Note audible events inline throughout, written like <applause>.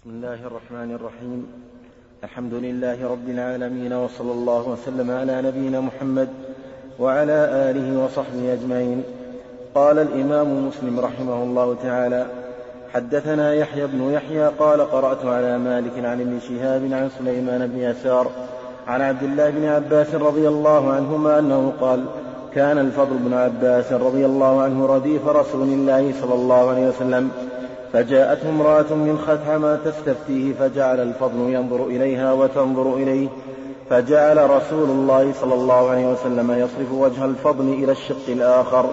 بسم الله الرحمن الرحيم. الحمد لله رب العالمين وصلى الله وسلم على نبينا محمد وعلى آله وصحبه أجمعين. قال الإمام مسلم رحمه الله تعالى حدثنا يحيى بن يحيى قال قرأت على مالك عن ابن شهاب عن سليمان بن يسار عن عبد الله بن عباس رضي الله عنهما أنه قال كان الفضل بن عباس رضي الله عنه رديف رسول الله صلى الله عليه وسلم فجاءته امرأة من خثعم تستفتيه فجعل الفضل ينظر إليها وتنظر إليه. فجعل رسول الله صلى الله عليه وسلم يصرف وجه الفضل إلى الشق الآخر.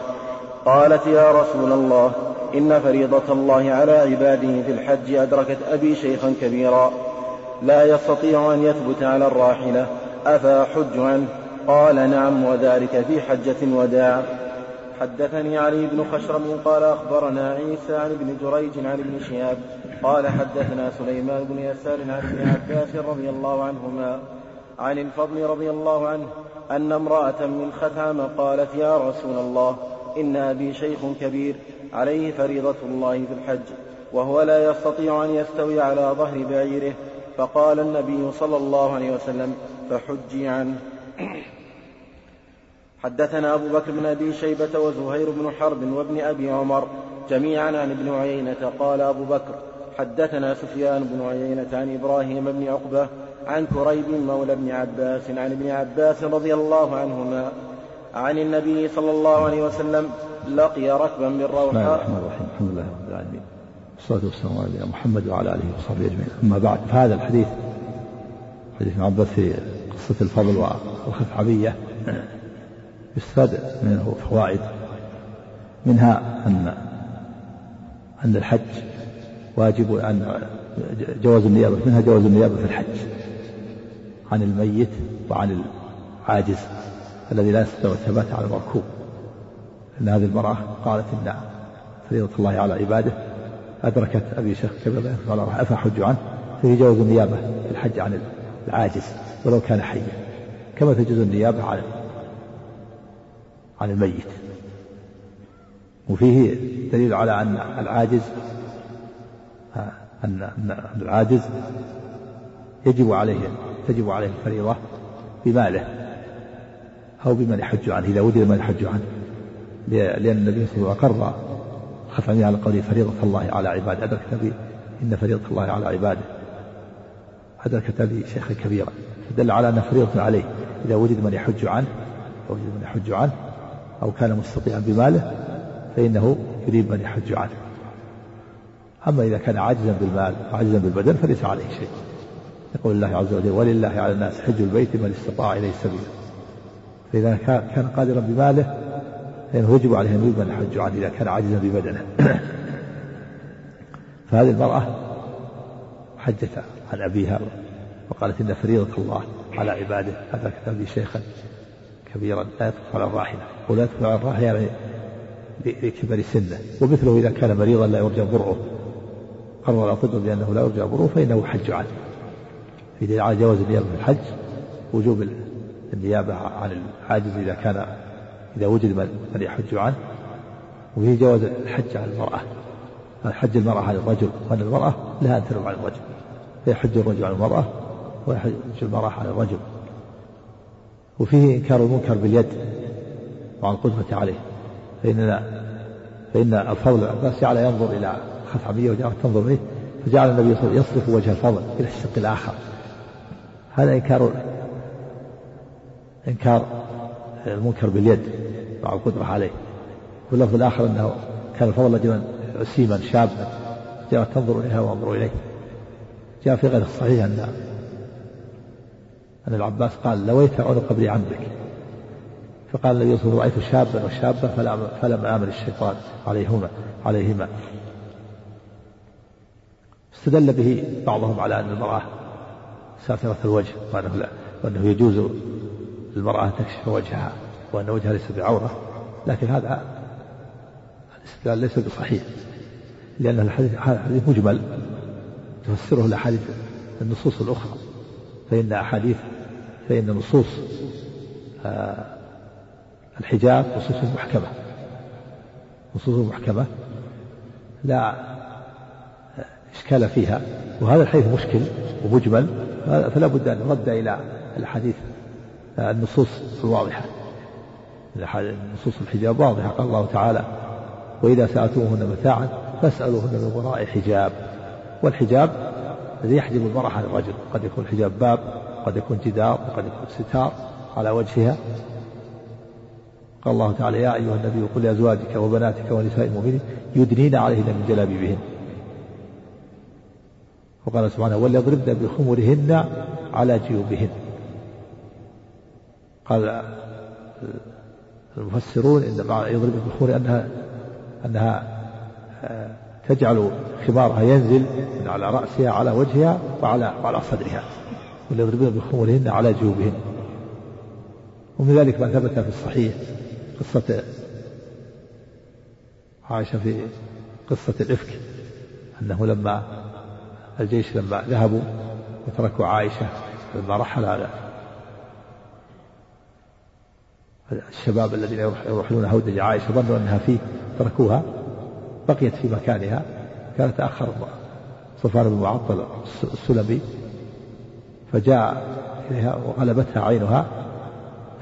قالت يا رسول الله إن فريضة الله على عباده في الحج أدركت أبي شيخا كبيرا. لا يستطيع أن يثبت على الراحلة أفأحج عنه؟ قال نعم وذلك في حجة الوداع. حدثني علي بن خشرم قال أخبرنا عيسى عن ابن جريج عن ابن شهاب قال حدثنا سليمان بن يسار عن ابن عباس رضي الله عنهما عن الفضل رضي الله عنه أن امرأة من خثعم قالت يا رسول الله إن أبي شيخ كبير عليه فريضة الله في الحج وهو لا يستطيع أن يستوي على ظهر بعيره فقال النبي صلى الله عليه وسلم فحجي عنه. حدثنا أبو بكر بن أبي شيبة وزهير بن حرب وابن أبي عمر جميعا عن ابن عيينة قال أبو بكر حدثنا سفيان بن عيينة عن إبراهيم بن عقبة عن كريب مولى ابن عباس عن ابن عباس رضي الله عنهما عن النبي صلى الله عليه وسلم لقي ركبا من روحاء بسم الله الرحمن الرحيم. الحمد لله رب العالمين. والصلاة والسلام على محمد وعلى آله وصحبه أجمعين. أما بعد فهذا الحديث حديث ابن عباس في قصة الفضل والخفعبية. يستفاد منه فوائد منها أن أن الحج واجب أن جواز النيابة منها جواز النيابة في الحج عن الميت وعن العاجز الذي لا يستطيع الثبات على المركوب أن هذه المرأة قالت إن فريضة الله على عباده أدركت أبي شيخ كبير قال أفحج عنه؟ فهي جواز النيابة في الحج عن العاجز ولو كان حيا. كما تجوز النيابة عن عن الميت. وفيه دليل على أن العاجز أن العاجز يجب عليه تجب عليه الفريضة بماله أو بمن يحج عنه إذا وجد من يحج عنه. لأن النبي صلى الله عليه وسلم أقر على قوله فريضة الله على عباده. أدركت بي إن فريضة الله على عباده. أدركت بي شيخا كبيرا فدل على أن فريضة عليه إذا وجد من يحج عنه وجد من يحج عنه أو كان مستطيعا بماله فإنه يريد من يحج عنه أما إذا كان عاجزا بالمال عاجزا بالبدن فليس عليه شيء. يقول الله عز وجل ولله على الناس حج البيت من استطاع إليه سبيلا فإذا كان قادرا بماله فإنه يجب عليه أن يريد من يحج عنه إذا كان عاجزا ببدنه. <coughs> فهذه المرأة حجت عن أبيها وقالت إن فريضة الله على عباده. هذا كتب لي شيخا. كبيرا لا يدخل على الراحلة ولا يدخل على الراحلة يعني لكبر سنه ومثله إذا كان مريضا لا يرجى برؤه قرر الأطباء بأنه لا يرجى برؤه فإنه حج عنه. في على جواز النيابة في الحج وجوب النيابة عن العاجز إذا كان إذا وجد من يحج عنه وفيه جواز الحج عن المرأة. حج المرأة عن الرجل وأن المرأة لها أن عن الرجل. فيحج الرجل عن المرأة ويحج المرأة عن الرجل. وفيه إنكار المنكر باليد وعن القدرة عليه. فإن فإن الفضل العباس جعل ينظر إلى خثعمية وجعلت تنظر إليه فجعل النبي صلى الله عليه وسلم يصرف وجه الفضل إلى الشق الآخر. هذا إنكار إنكار المنكر باليد مع القدرة عليه. واللفظ الآخر أنه كان الفضل رجلا عسيما شابا جاءت تنظر إليها وانظر إليه. جاء في غير الصحيح أن أن العباس قال لويت عنق ابن عمك. فقال النبي صلى الله عليه وسلم رأيت شابا وشابا فلم, آمن الشيطان عليهما عليهما. استدل به بعضهم على أن المرأة سافرة الوجه وأنه, لا وأنه يجوز للمرأة أن تكشف وجهها وأن وجهها ليس بعورة لكن هذا الاستدلال ليس بصحيح لأن الحديث حديث مجمل تفسره الأحاديث النصوص الأخرى فإن أحاديث فإن نصوص آه، الحجاب نصوص محكمة. نصوص محكمة لا إشكال فيها. وهذا الحديث مشكل ومجمل فلا بد أن نرد إلى الحديث النصوص الواضحة. نصوص الحجاب واضحة قال الله تعالى وإذا سألتموهن متاعا فاسألوهن من وراء حجاب. والحجاب الذي يحجب المرأة عن الرجل قد يكون الحجاب باب قد يكون جدار قد يكون ستار على وجهها. قال الله تعالى يا أيها النبي قل لأزواجك وبناتك ونساء المؤمنين يدنين عليهن من جلابيبهن. وقال سبحانه وليضربن بخمرهن على جيوبهن. قال المفسرون إنما يضربن بخمر أنها أنها آه، تجعل خمارها ينزل من على رأسها على وجهها وعلى وعلى صدرها. وليضربن بخمرهن على جيوبهن. ومن ذلك ما ثبت في الصحيح قصة عائشة في قصة الإفك أنه لما الجيش لما ذهبوا وتركوا عائشة لما رحل هذا الشباب الذين يرحلون هودج عائشة ظنوا أنها فيه تركوها بقيت في مكانها. كان تأخر صفوان بن معطل السلمي فجاء إليها وغلبتها عينها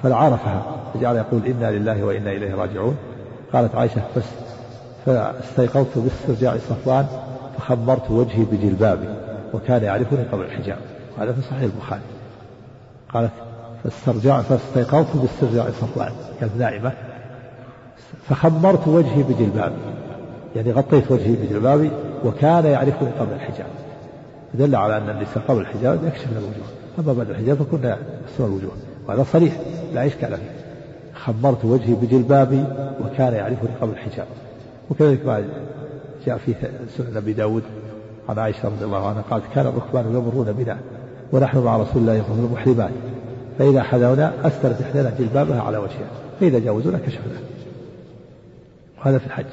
فعرفها فجعل يقول إنا لله وإنا إليه راجعون. قالت عائشة فاستيقظت باسترجاع صفوان فخمرت وجهي بجلبابي وكان يعرفني قبل الحجاب. هذا في صحيح البخاري. قالت فاسترجع فاستيقظت باسترجاع صفوان كانت نائمة. فخمرت وجهي بجلبابي يعني غطيت وجهي بجلبابي وكان يعرفني قبل الحجاب. دل على أن النساء قبل الحجاب يكشفن الوجوه. أما بعد الحجاب فكنا يستر الوجوه. وهذا صريح لا إشكال فيه. خمرت وجهي بجلبابي وكان يعرفني قبل الحجاب وكذلك ما جاء في سنن أبي داود عن عائشة رضي الله عنها قالت كان الركبان يمرون بنا ونحن مع رسول الله صلى الله عليه وسلم محرمات. فإذا حذونا أسترت إحدانا جلبابها على وجهها. فإذا جاوزونا كشفنا. وهذا في الحج.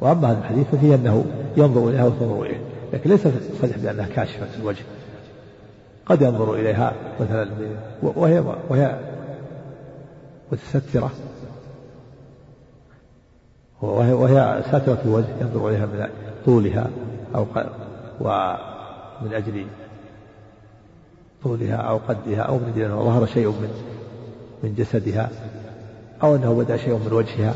وأما هذا الحديث ففيه أنه ينظر إليها وتنظر إليه لكن ليس صريح بأنها كاشفة الوجه. قد ينظر إليها مثلا وهي وهي متسترة. وهي, وهي ساترة الوجه ينظر إليها من طولها أو ومن أجل طولها أو قدها أو من أجل ظهر شيء من من جسدها أو أنه بدأ شيء من وجهها.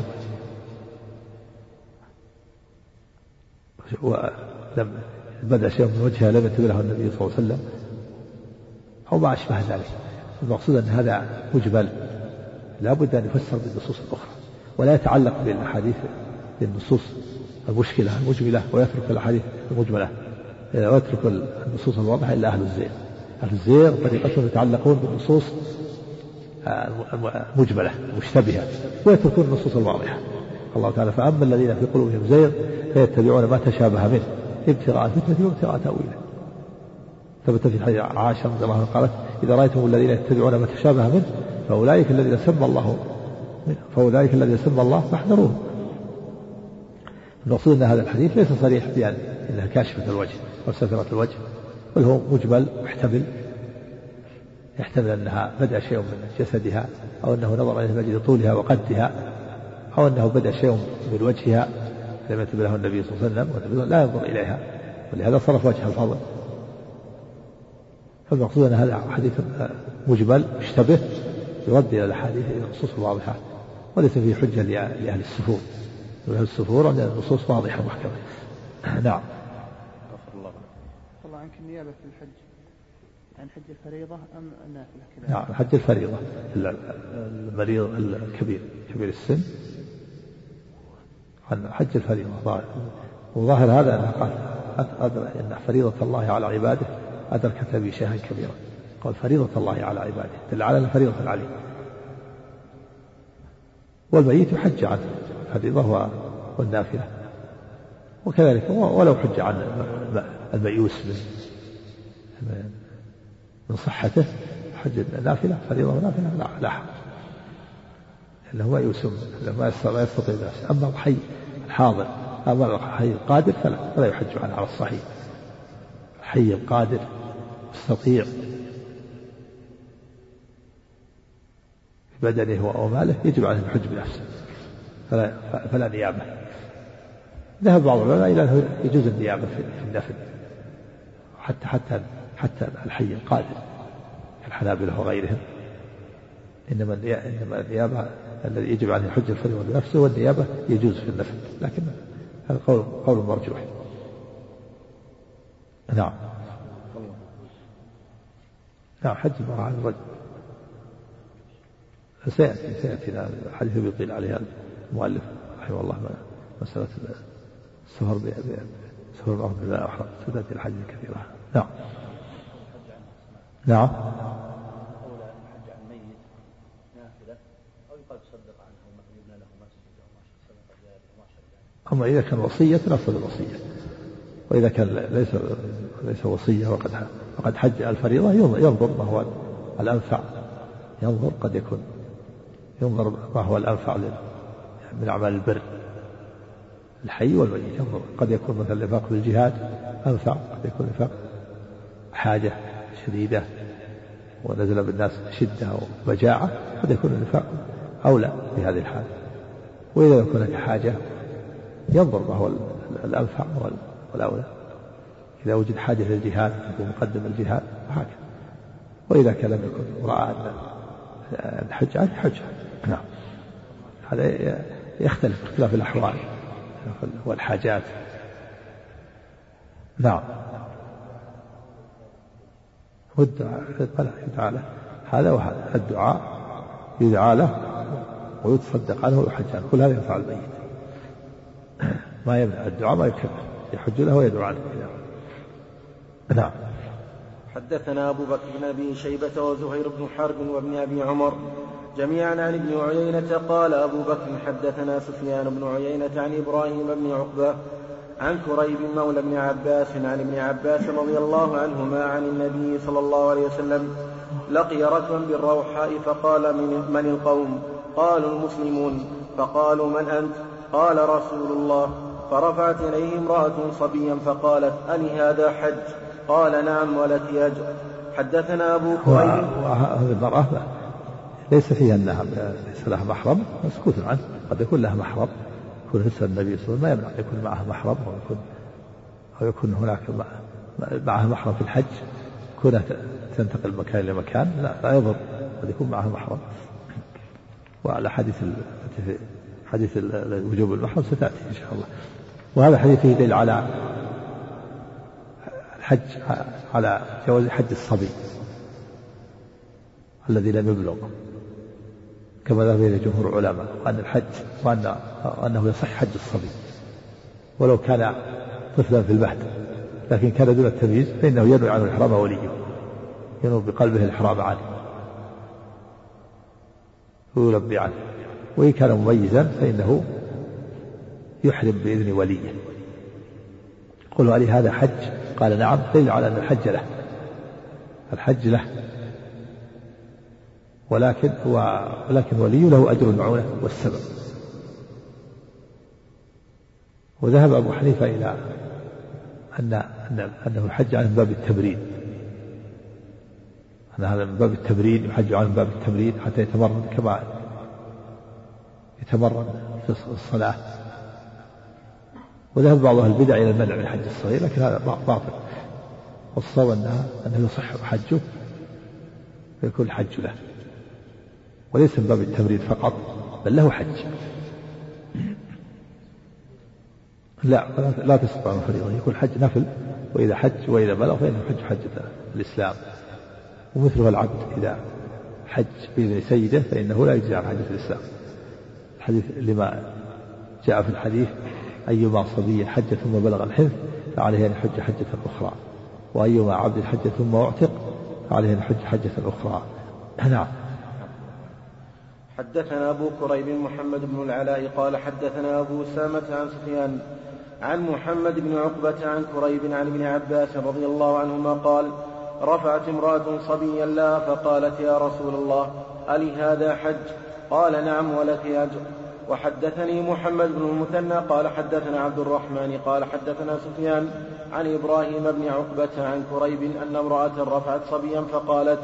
ولم بدأ شيء من وجهها لم ينتبه له النبي صلى الله عليه وسلم. أو ما أشبه ذلك. المقصود أن هذا مجمل. لا بد أن يفسر بالنصوص الأخرى. ولا يتعلق بالأحاديث بالنصوص المشكلة المجملة ويترك الأحاديث المجملة. ويترك النصوص الواضحة إلا أهل الزيغ. أهل الزيغ طريقتهم يتعلقون بالنصوص المجملة المشتبهة ويتركون النصوص الواضحة. الله تعالى فأما الذين في قلوبهم زيغ فيتبعون ما تشابه منه. ابتغاء الفتنة وابتغاء تأويله. ثبت في حديث عائشة رضي الله عنها قالت إذا رأيتم الذين يتبعون ما تشابه منه فأولئك الذين سمى الله فأولئك الذين سمى الله فاحذروه. المقصود أن هذا الحديث ليس صريح بأن إنها كاشفة الوجه أو سترة الوجه بل هو مجمل محتمل يحتمل أنها بدأ شيء من جسدها أو أنه نظر إلى مجد طولها وقدها أو أنه بدأ شيء من وجهها. لم يتب له النبي صلى الله عليه وسلم والنبي لا ينظر إليها. ولهذا صرف وجه الفضل. فالمقصود أن هذا حديث مجمل مشتبه يرد إلى الأحاديث إلى النصوص الواضحة وليس فيه حجة لأهل السفور. أهل السفور عند النصوص واضحة محكمة <clears throat> نعم. الله عنك النيابة في الحج. عن حج الفريضة أم النافلة؟ نعم حج الفريضة المريض الكبير كبير السن. عن حج الفريضة ظاهر وظاهر هذا أنه قال أن فريضة الله على عباده أدركت بي شيئا كبيرا. قال فريضة الله على عباده دل على الفريضة عليه والميت يحج عن الفريضة والنافلة. وكذلك ولو حج عن الميؤوس من من صحته حج النافلة فريضة ونافلة لا لا حرج. لأنه ما يوسم ما يستطيع نفسه أما الحي الحاضر أما الحي القادر فلا فلا يحج عنه على الصحيح. الحي القادر يستطيع ببدنه وماله يجب عليه الحج بنفسه. فلا, فلا نيابة. ذهب بعض العلماء إلى أنه يجوز النيابة في النفل. حتى حتى حتى الحي القادر الحنابلة وغيرهم. إنما إنما النيابة الذي يجب عليه الحجة الفريضة بنفسه والنيابة يجوز في النفل لكن هذا قول قول مرجوح. نعم. نعم حج المرأة عن الرجل. سيأتي سيأتي الحديث يطيل عليها المؤلف رحمه الله مسألة السفر سفر الأرض لا أحرم ستأتي الحديث كثيرة نعم. نعم. أما إذا كان وصية تنفذ الوصية. وإذا كان ليس ليس وصية وقد وقد حج الفريضة ينظر ما هو الأنفع. ينظر قد يكون. ينظر ما هو الأنفع من أعمال البر. الحي والميت ينظر. قد يكون مثلا الإنفاق بالجهاد أنفع. قد يكون إنفاق حاجة شديدة ونزل بالناس شدة ومجاعة قد يكون الإنفاق أولى في هذه الحال وإذا لم هناك حاجة ينظر ما هو الأنفع والأولى. إذا وجد حاجة للجهاد يكون مقدم الجهاد وهكذا. وإذا كان لم يكن رأى أن الحج عليه حج نعم. هذا يختلف اختلاف الأحوال. والحاجات. نعم. والدعاء يدعى له هذا وهذا. الدعاء يدعى له ويتصدق عنه ويحج عنه كل هذا ينفع الميت. ما يمنع الدعاء ما يكفر يحج له ويدعو عنه نعم. حدثنا أبو بكر بن أبي شيبة وزهير بن حرب وابن أبي عمر جميعا عن ابن عيينة قال أبو بكر حدثنا سفيان بن عيينة عن إبراهيم بن عقبة عن كريب مولى بن عباس عن ابن عباس رضي الله عنهما عن النبي صلى الله عليه وسلم لقي رجلا بالروحاء فقال من, من القوم؟ قالوا المسلمون. فقالوا من أنت؟ قال رسول الله. فرفعت إليه امرأة صبيا فقالت ألي هذا حج؟ قال نعم ولك أجر. حدثنا أبو كريب. وهذه المرأة ليس فيها أنها ليس لها محرم مسكوت عنه. قد يكون لها محرم يكون لسه النبي صلى الله عليه وسلم ما يمنع يكون معها محرم أو يكون أو يكون هناك معها محرم في الحج. كونها تنتقل من مكان إلى مكان لا, لا يضر. قد يكون معها محرم. وعلى حديث حديث وجوب المحرم ستأتي إن شاء الله. وهذا حديث يدل على الحج على جواز حج الصبي الذي لم يبلغ. كما ذهب إلى جمهور العلماء وأن الحج وأن أنه يصح حج الصبي. ولو كان طفلا في المهد لكن كان دون التمييز فإنه ينوي عنه الإحرام وليه. ينوي بقلبه الإحرام عنه ويلبي عنه. وإن كان مميزا فإنه يحرم بإذن وليه. قل علي هذا حج؟ قال نعم دليل على أن الحج له. الحج له. ولكن ولكن ولي له أجر المعونة والسبب. وذهب أبو حنيفة إلى أن أن أنه الحج عن باب التبريد. أن هذا من باب التبريد يحج عن باب التبريد حتى يتمرن كما يتمرن في الصلاة. وذهب بعض أهل البدع إلى المنع من الحج الصغير لكن هذا باطل. والصواب أنها أنه يصح حجه ويكون الحج له. وليس من باب التمريض فقط بل له حج. لا لا تسقط عن الفريضة يكون حج نفل وإذا حج وإذا بلغ فإنه حج حجة الإسلام. ومثله العبد إذا حج بإذن سيده فإنه لا يجزي عن حجة الإسلام. الحديث لما جاء في الحديث أيما صبي حج ثم بلغ الحنث فعليه أن يحج حجة أخرى وأيما عبد حج ثم أعتق فعليه أن يحج حجة أخرى. نعم حدثنا أبو كريب محمد بن العلاء قال حدثنا أبو أسامة عن سفيان عن محمد بن عقبة عن كريب عن ابن عباس رضي الله عنهما قال رفعت امرأة صبيا لها فقالت يا رسول الله ألي هذا حج؟ قال نعم ولك أجر وحدثني محمد بن المثنى قال حدثنا عبد الرحمن قال حدثنا سفيان عن إبراهيم بن عقبة عن كريب أن امرأة رفعت صبيا فقالت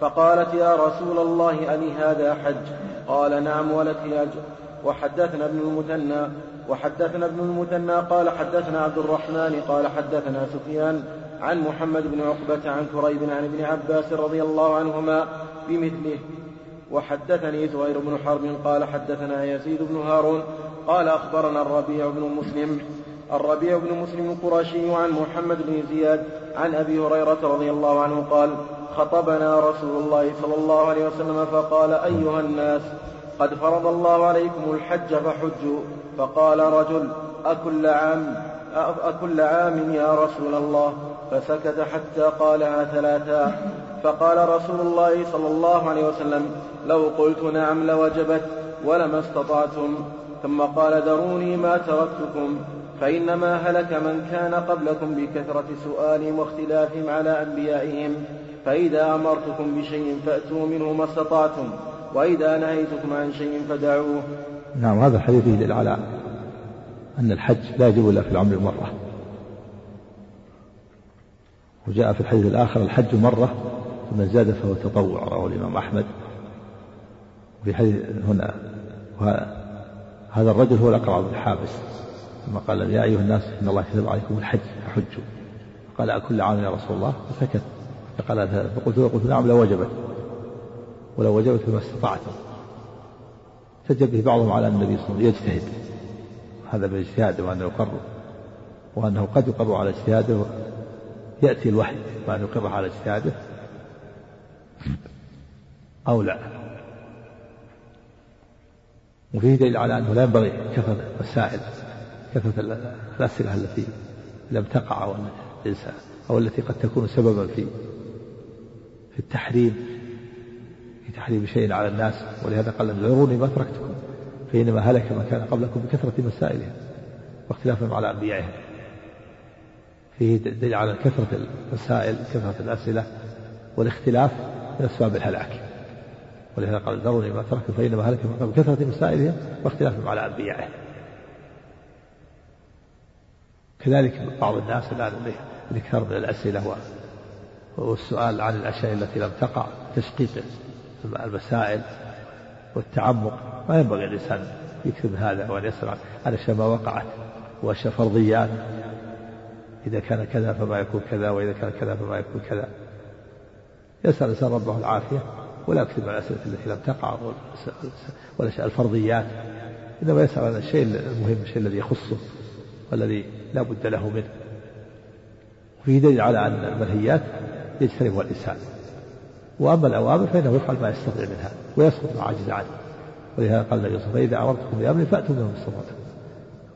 فقالت يا رسول الله ألي هذا حج؟ قال نعم ولك أجر وحدثنا ابن المثنى وحدثنا ابن المثنى قال حدثنا عبد الرحمن قال حدثنا سفيان عن محمد بن عقبة عن كريب عن ابن عباس رضي الله عنهما بمثله. وحدثني زهير بن حرب قال حدثنا يزيد بن هارون قال أخبرنا الربيع بن مسلم. الربيع بن مسلم القرشي عن محمد بن زياد عن أبي هريرة رضي الله عنه قال خطبنا رسول الله صلى الله عليه وسلم فقال أيها الناس قد فرض الله عليكم الحج فحجوا. فقال رجل أكل عام أكل عام يا رسول الله؟ فسكت حتى قالها ثلاثا فقال رسول الله صلى الله عليه وسلم لو قلت نعم لوجبت ولما استطعتم. ثم قال ذروني ما تركتكم فإنما هلك من كان قبلكم بكثرة سؤالهم واختلافهم على أنبيائهم. فإذا أمرتكم بشيء فأتوا منه ما استطعتم وإذا نهيتكم عن شيء فدعوه نعم هذا الحديث يدل على أن الحج لا يجب إلا في العمر مرة وجاء في الحديث الآخر الحج مرة ثم زاد فهو تطوع رواه الإمام أحمد. في حديث هنا هذا الرجل هو الأقرع بن حابس ثم قال يا أيها الناس إن الله كتب عليكم الحج فحجوا قال أكل عام يا رسول الله؟ فسكت. فقال فقلت له قلت نعم لوجبت ولو وجبت فما استطعتم احتج به بعضهم على النبي صلى الله عليه وسلم يجتهد. هذا بالاجتهاد وأنه يقر وأنه قد يقر على اجتهاده. يأتي الوحي وأن يقر على اجتهاده. أو لا؟ وفيه دليل على أنه لا ينبغي كثرة المسائل كثرة الأسئلة التي لم تقع أو أو التي قد تكون سببا في في التحريم في تحريم شيء على الناس. ولهذا قال ذروني ما تركتكم فإنما هلك من كان قبلكم بكثرة مسائلهم واختلافهم على أنبيائهم فيه دليل على كثرة المسائل كثرة الأسئلة والاختلاف من أسباب الهلاك ولهذا قال ذروني ما تركت فإنما هلك من قبل كثرة مسائلهم واختلافهم على أنبيائهم كذلك بعض الناس الآن الإكثار من الأسئلة والسؤال عن الأشياء التي لم تقع تشقيق المسائل والتعمق. ما ينبغي الإنسان يكتب هذا وأن يسأل عن أشياء ما وقعت وأشياء فرضيات. إذا كان كذا فما يكون كذا وإذا كان كذا فما يكون كذا. يسأل الإنسان ربه العافية ولا يكتب عن الأسئلة التي لم تقع والأشياء الفرضيات. إنما يسأل عن الشيء المهم الشيء الذي يخصه والذي لا بد له منه. وفيه دليل على أن المنهيات يجتنبها الإنسان. وأما الأوامر فإنه يفعل ما يستطيع منها ويسقط ما عجز عنه. ولهذا قال النبي صلى الله عليه وسلم فإذا أمرتكم بأمر فأتوا منه استطعتم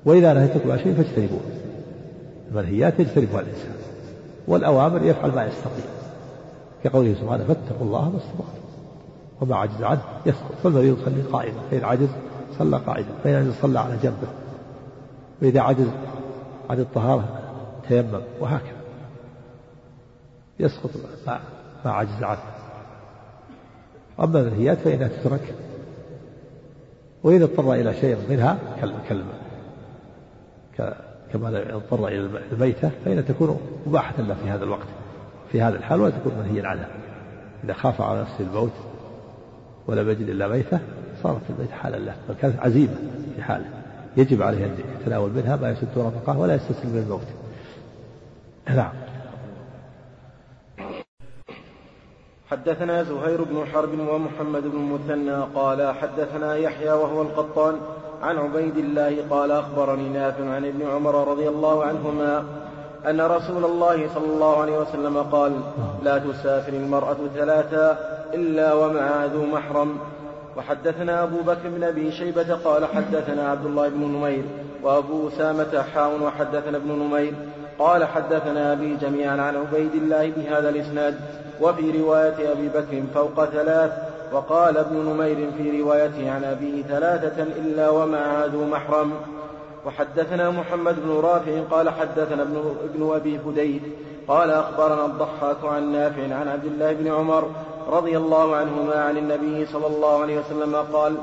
وإذا نهيتكم عن شيء فاجتنبوه. المنهيات يجتنبها الإنسان والأوامر يفعل ما يستطيع. كقوله سبحانه فاتقوا الله ما استطعتم. وما عجز عنه. يسقط فالمريض يصلي قائما. فإن عجز صلى قاعدا فإن عجز صلى على جنبه. وإذا عجز عن الطهارة تيمم. وهكذا. يسقط ما, ما عجز عنه. أما المنهيات فإنها تترك. وإذا اضطر إلى شيء منها كلمة كما اضطر إلى الميتة فإنها تكون مباحة له في هذا الوقت. في هذا الحال ولا تكون منهيا عنها. إذا خاف على نفسه الموت ولم يجد إلا ميتة صارت الميتة حالا له بل كانت عزيمة في حاله. يجب عليه أن يتناول منها ما يسد رفقه ولا يستسلم للموت. نعم. حدثنا زهير بن حرب ومحمد بن مثنى قال حدثنا يحيى وهو القطان عن عبيد الله قال أخبرني نافع عن ابن عمر رضي الله عنهما أن رسول الله صلى الله عليه وسلم قال لا تسافر المرأة ثلاثا إلا ومعها ذو محرم. وحدثنا أبو بكر بن أبي شيبة قال حدثنا عبد الله بن نمير وأبو أسامة حاون وحدثنا ابن نمير قال حدثنا أبي جميعا عن عبيد الله بهذا الإسناد وفي رواية أبي بكر فوق ثلاث وقال ابن نمير في روايته عن أبيه ثلاثة إلا ومعها ذو محرم. وحدثنا محمد بن رافع قال حدثنا ابن, ابن أبي فديد قال أخبرنا الضحاك عن نافع عن عبد الله بن عمر رضي الله عنهما عن النبي صلى الله عليه وسلم قال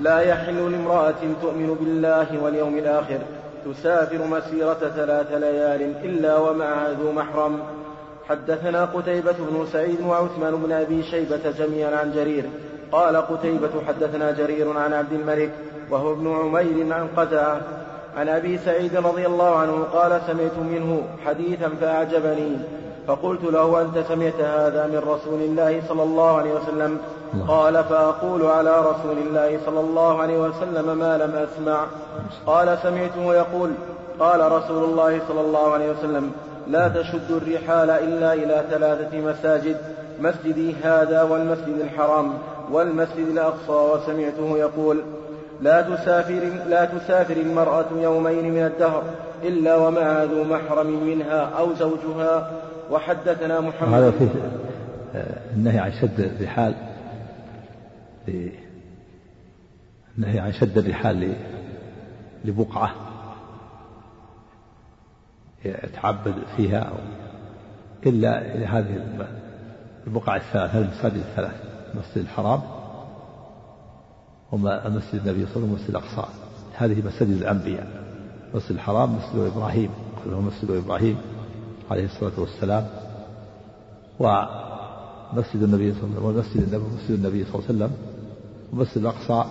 لا يحل لامرأة تؤمن بالله واليوم الآخر تسافر مسيرة ثلاث ليال إلا ومعها ذو محرم. حدثنا قتيبة بن سعيد وعثمان بن أبي شيبة جميعا عن جرير. قال قتيبة حدثنا جرير عن عبد الملك وهو ابن عمير عن قتعة عن أبي سعيد رضي الله عنه قال سمعت منه حديثا فأعجبني. فقلت له أنت سمعت هذا من رسول الله صلى الله عليه وسلم؟ قال فأقول على رسول الله صلى الله عليه وسلم ما لم أسمع. قال سمعته يقول قال رسول الله صلى الله عليه وسلم لا تشد الرحال إلا إلى ثلاثة مساجد مسجدي هذا والمسجد الحرام والمسجد الأقصى. وسمعته يقول لا تسافر لا تسافر المرأة يومين من الدهر إلا ومعها ذو محرم منها أو زوجها. وحدثنا محمد هذا في النهي عن شد الرحال النهي عن شد الرحال لبقعة يتعبد فيها أو إلا هذه البقع الثلاث هذه المساجد الثلاث المسجد الحرام. وما مسجد النبي صلى الله عليه وسلم الأقصى. هذه مساجد الأنبياء. مسجد الحرام مسجد إبراهيم. هو مسجد إبراهيم عليه الصلاة والسلام. ومسجد النبي صلى الله عليه وسلم ومسجد النبي مسجد النبي صلى الله عليه وسلم ومسجد الأقصى.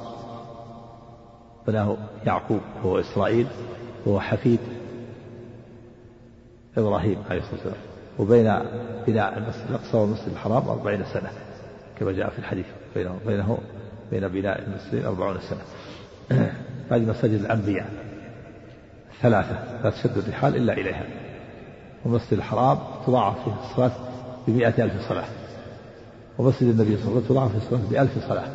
بناه يعقوب وهو إسرائيل وهو حفيد إبراهيم عليه الصلاة والسلام. وبين بناء المسجد الأقصى والمسجد الحرام أربعين سنة كما جاء في الحديث بينه بينه بين بناء المسجدين أربعون سنة. <clears throat> هذه مساجد الأنبياء. ثلاثة لا تشد الرحال إلا إليها. ومسجد الحرام تضاعف فيه الصلاة بمئة ألف صلاة. ومسجد النبي صلى الله عليه وسلم تضاعف فيه الصلاة بألف صلاة.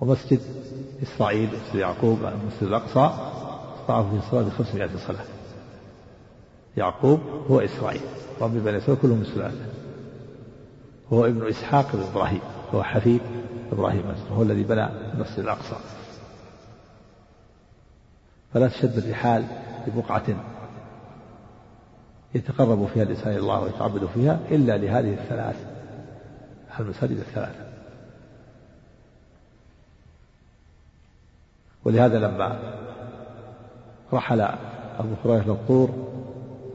ومسجد إسرائيل مسجد يعقوب المسجد الأقصى تضاعف فيه الصلاة بخمسمائة صلاة. يعقوب هو إسرائيل. رب بني إسرائيل كلهم سلالة هو ابن إسحاق بن إبراهيم. هو حفيد إبراهيم هو الذي بنى المسجد الأقصى. فلا تشد الرحال لبقعة يتقرب فيها الإنسان إلى الله ويتعبد فيها إلا لهذه الثلاث المساجد الثلاثة ولهذا لما رحل أبو هريرة للطور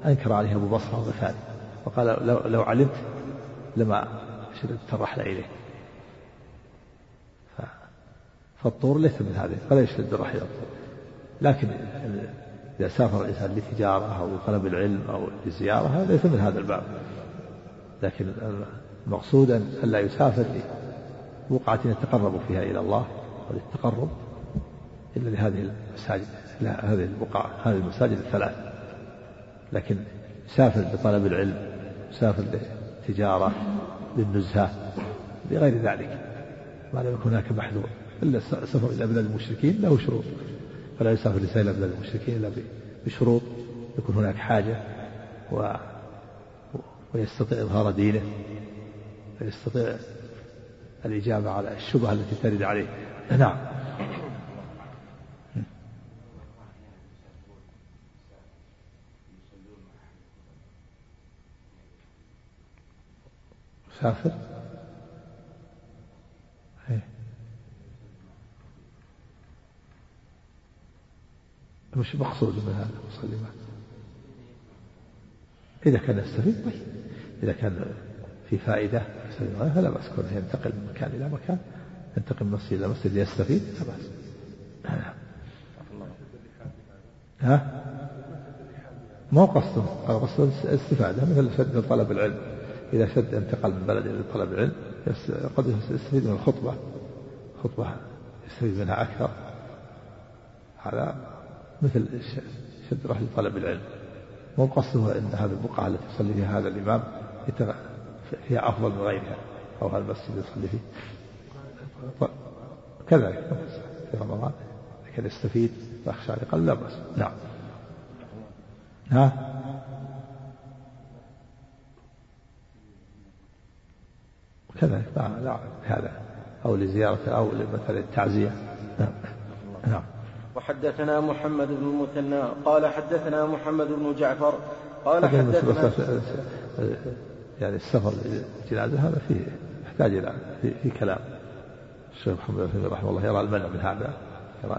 أنكر عليه أبو بصرة وغفاري وقال لو, لو علمت لما شددت الرحلة إليه. فالطور ليس من هذه فلا يشتد الرحلة الطور. لكن إذا سافر الإنسان لتجارة أو لطلب العلم أو لزيارة هذا ليس من هذا الباب. لكن المقصود أن لا يسافر لبقعة يتقرب فيها إلى الله وللتقرب إلا لهذه المساجد لا هذه البقعة هذه المساجد الثلاث. لكن يسافر لطلب العلم يسافر للتجارة للنزهة لغير ذلك. ما لم يكن هناك محذور. إلا السفر إلى بلاد المشركين له شروط. فلا يسافر الإنسان إلى بلاد المشركين إلا بشروط. يكون هناك حاجة و ويستطيع إظهار دينه. ويستطيع الإجابة على الشبهة التي ترد عليه. نعم. مسافر؟ مش مقصود من هذا مصلي إذا كان يستفيد طيب. إذا كان في فائدة فلا بأس. كونه ينتقل من مكان إلى مكان ينتقل من مسجد إلى مسجد ليستفيد لا بأس. ها؟ ما هو قصده قصده استفادة مثل شد طلب العلم. إذا شد انتقل من بلد إلى طلب العلم قد يستفيد من الخطبة. خطبة يستفيد منها أكثر. هذا مثل شد رحل طلب العلم. مو أن هذه البقعة التي يصلي فيها هذا الإمام فيها أفضل من غيرها أو هذا المسجد يصلي فيه. كذلك في رمضان لكن يستفيد ويخشى على لا بأس. نعم. ها؟ كذلك لا لا هذا أو لزيارة أو مثلا التعزية. نعم نعم. وحدثنا محمد بن المثنى قال حدثنا محمد بن جعفر قال حدثنا يعني السفر للجنازة هذا فيه يحتاج إلى في, في كلام الشيخ محمد بن رحمه الله يرى المنع من هذا يرى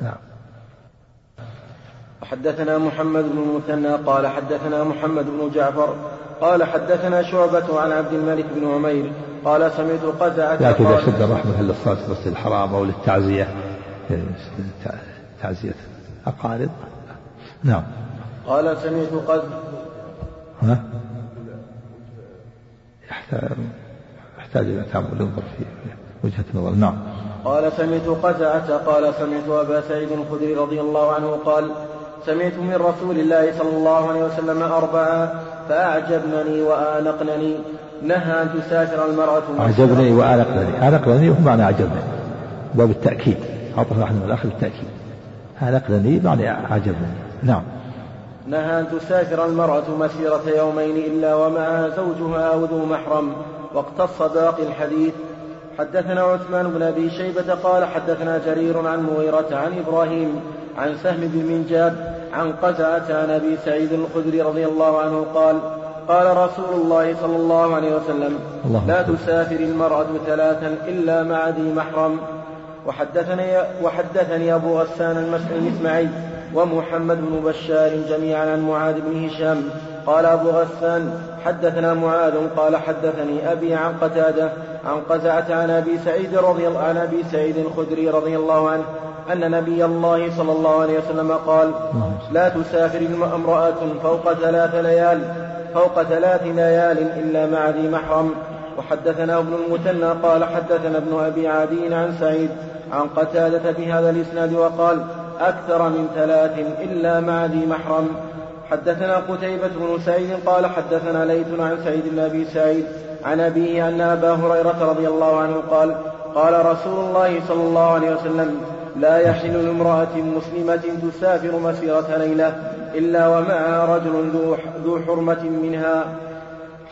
نعم حدثنا محمد بن المثنى قال حدثنا محمد بن جعفر قال حدثنا شعبة عن عبد الملك بن عمير قال سمعت قزعة لكن إذا شد الرحمة للصلاة في المسجد الحرام أو للتعزية تعزية. أقارب؟ نعم. قال سمعت قد ها؟ يحتاج يحتاج إلى تأمل ينظر في وجهة النظر. نعم. قال سمعت قزعة قال سمعت أبا سعيد الخدري رضي الله عنه قال سمعت من رسول الله صلى الله عليه وسلم أربعا فأعجبنني وآنقنني نهى أن تسافر المرأة أعجبني وآنقنني. آنقنني هو معنى أعجبني. باب التأكيد. عطف أحد من الآخر التأكيد آنقنني معنى أعجبني نعم. نهى أن تسافر المرأة مسيرة يومين إلا ومعها زوجها أو ذو محرم واقتص باقي الحديث. حدثنا عثمان بن أبي شيبة قال حدثنا جرير عن مغيرة عن إبراهيم عن سهم بن منجاب عن قزعة عن أبي سعيد الخدري رضي الله عنه قال قال رسول الله صلى الله عليه وسلم الله لا تسافر المرأة ثلاثا إلا مع ذي محرم. وحدثني, وحدثني أبو غسان المسمعي ومحمد بن بشار جميعا عن معاذ بن هشام. قال أبو غسان حدثنا معاذ قال حدثني أبي عن قتادة عن قزعة عن أبي سعيد رضي الله عن أبي سعيد الخدري رضي الله عنه أن نبي الله صلى الله عليه وسلم قال لا تسافر امرأة فوق ثلاث ليال فوق ثلاث ليال إلا مع ذي محرم. وحدثنا ابن المثنى قال حدثنا ابن أبي عدي عن سعيد عن قتادة بهذا الإسناد وقال أكثر من ثلاث إلا مع ذي محرم. حدثنا قتيبة بن سعيد قال حدثنا ليث عن سعيد بن أبي سعيد عن أبيه أن أبا هريرة رضي الله عنه قال قال رسول الله صلى الله عليه وسلم لا يحل لامرأة مسلمة تسافر مسيرة ليلة إلا ومعها رجل ذو حرمة منها.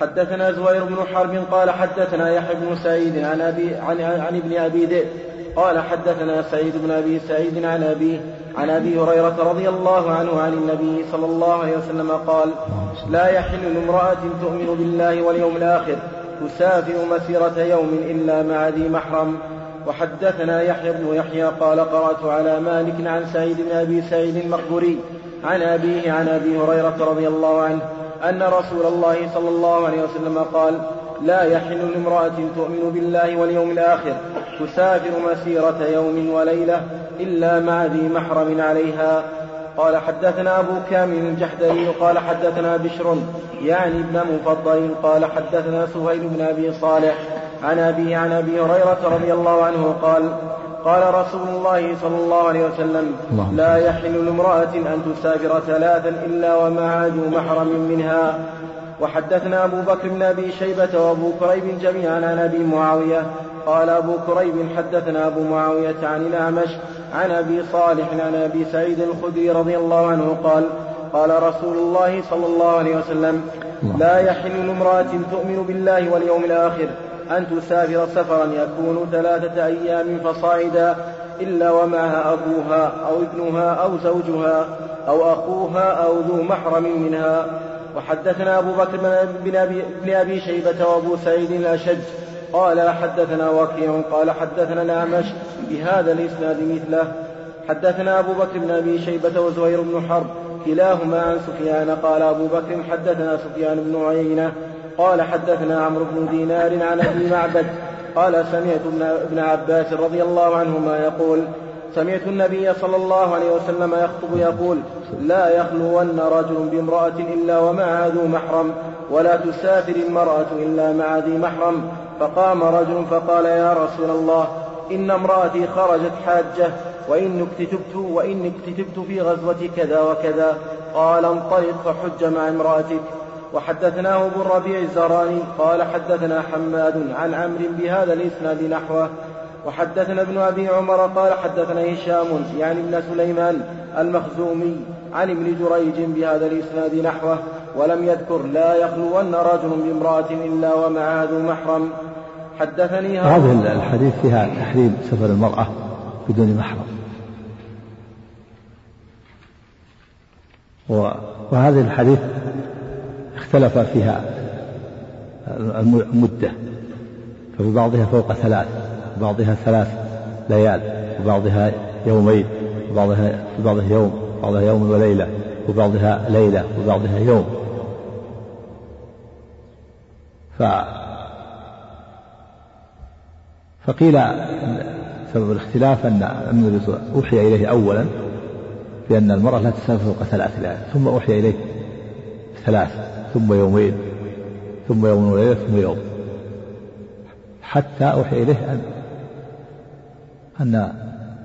حدثنا زهير بن حرب قال حدثنا يحيى بن سعيد عن أبي عن, عن ابن أبي ذئب قال حدثنا سعيد بن أبي سعيد عن أبيه عن أبي هريرة رضي الله عنه عن النبي صلى الله عليه وسلم قال لا يحل لامرأة تؤمن بالله واليوم الآخر تسافر مسيرة يوم إلا مع ذي محرم. وحدثنا يحيى بن يحيى قال قرأت على مالك عن سعيد بن أبي سعيد المقبوري عن أبيه عن أبي هريرة رضي الله عنه أن رسول الله صلى الله عليه وسلم قال لا يحل لامرأة تؤمن بالله واليوم الآخر تسافر مسيرة يوم وليلة إلا مع ذي محرم عليها. قال حدثنا أبو كامل الجحدري قال حدثنا بشر يعني ابن مفضل قال حدثنا سهيل بن أبي صالح عن أبيه عن أبي هريرة رضي الله عنه قال قال رسول الله صلى الله عليه وسلم لا يحل لامرأة أن تسافر ثلاثا إلا ومعها ذو محرم منها. وحدثنا أبو بكر بن أبي شيبة وأبو كريب جميعا عن أبي معاوية. قال أبو كريب حدثنا أبو معاوية عن الأعمش عن أبي صالح عن أبي سعيد الخدري رضي الله عنه قال قال رسول الله صلى الله عليه وسلم لا يحل لامرأة تؤمن بالله واليوم الآخر أن تسافر سفرا يكون ثلاثة أيام فصاعدا إلا ومعها أبوها أو ابنها أو زوجها أو أخوها أو ذو محرم منها. وحدثنا أبو بكر بن أبي, بن أبي شيبة وأبو سعيد الأشج قال حدثنا وكيع قال حدثنا الأعمش بهذا الإسناد مثله. حدثنا أبو بكر بن أبي شيبة وزهير بن حرب كلاهما عن سفيان قال أبو بكر حدثنا سفيان بن عيينة قال حدثنا عمرو بن دينار عن أبي معبد قال سمعت ابن عباس رضي الله عنهما يقول سمعت النبي صلى الله عليه وسلم يخطب يقول لا يخلون رجل بامرأة إلا ومعها ذو محرم ولا تسافر المرأة إلا مع ذي محرم. فقام رجل فقال يا رسول الله إن امرأتي خرجت حاجة وإني اكتتبت وإني اكتتبت في غزوة كذا وكذا. قال انطلق فحج مع امرأتك. وحدثناه ابو الربيع الزراني قال حدثنا حماد عن عمرو بهذا الإسناد نحوه. وحدثنا ابن أبي عمر قال حدثنا هشام يعني ابن سليمان المخزومي عن ابن جريج بهذا الإسناد نحوه. ولم يذكر لا يخلون رجل بامرأة إلا ومعها ذو محرم. حدثني هذه الحديث فيها تحريم سفر المرأة بدون محرم. وهذه الحديث اختلف فيها المدة ففي بعضها فوق ثلاث وبعضها ثلاث ليال وبعضها يومين وبعضها في بعضها يوم وبعضها يوم وليلة وبعضها ليلة وبعضها يوم. ف فقيل سبب الاختلاف أن النبي أوحي إليه أولا بأن المرأة لا تسافر فوق ثلاث ليال ثم أوحي إليه ثلاث ثم يومين ثم يوم وليلة ثم يوم. حتى أوحي إليه أن أن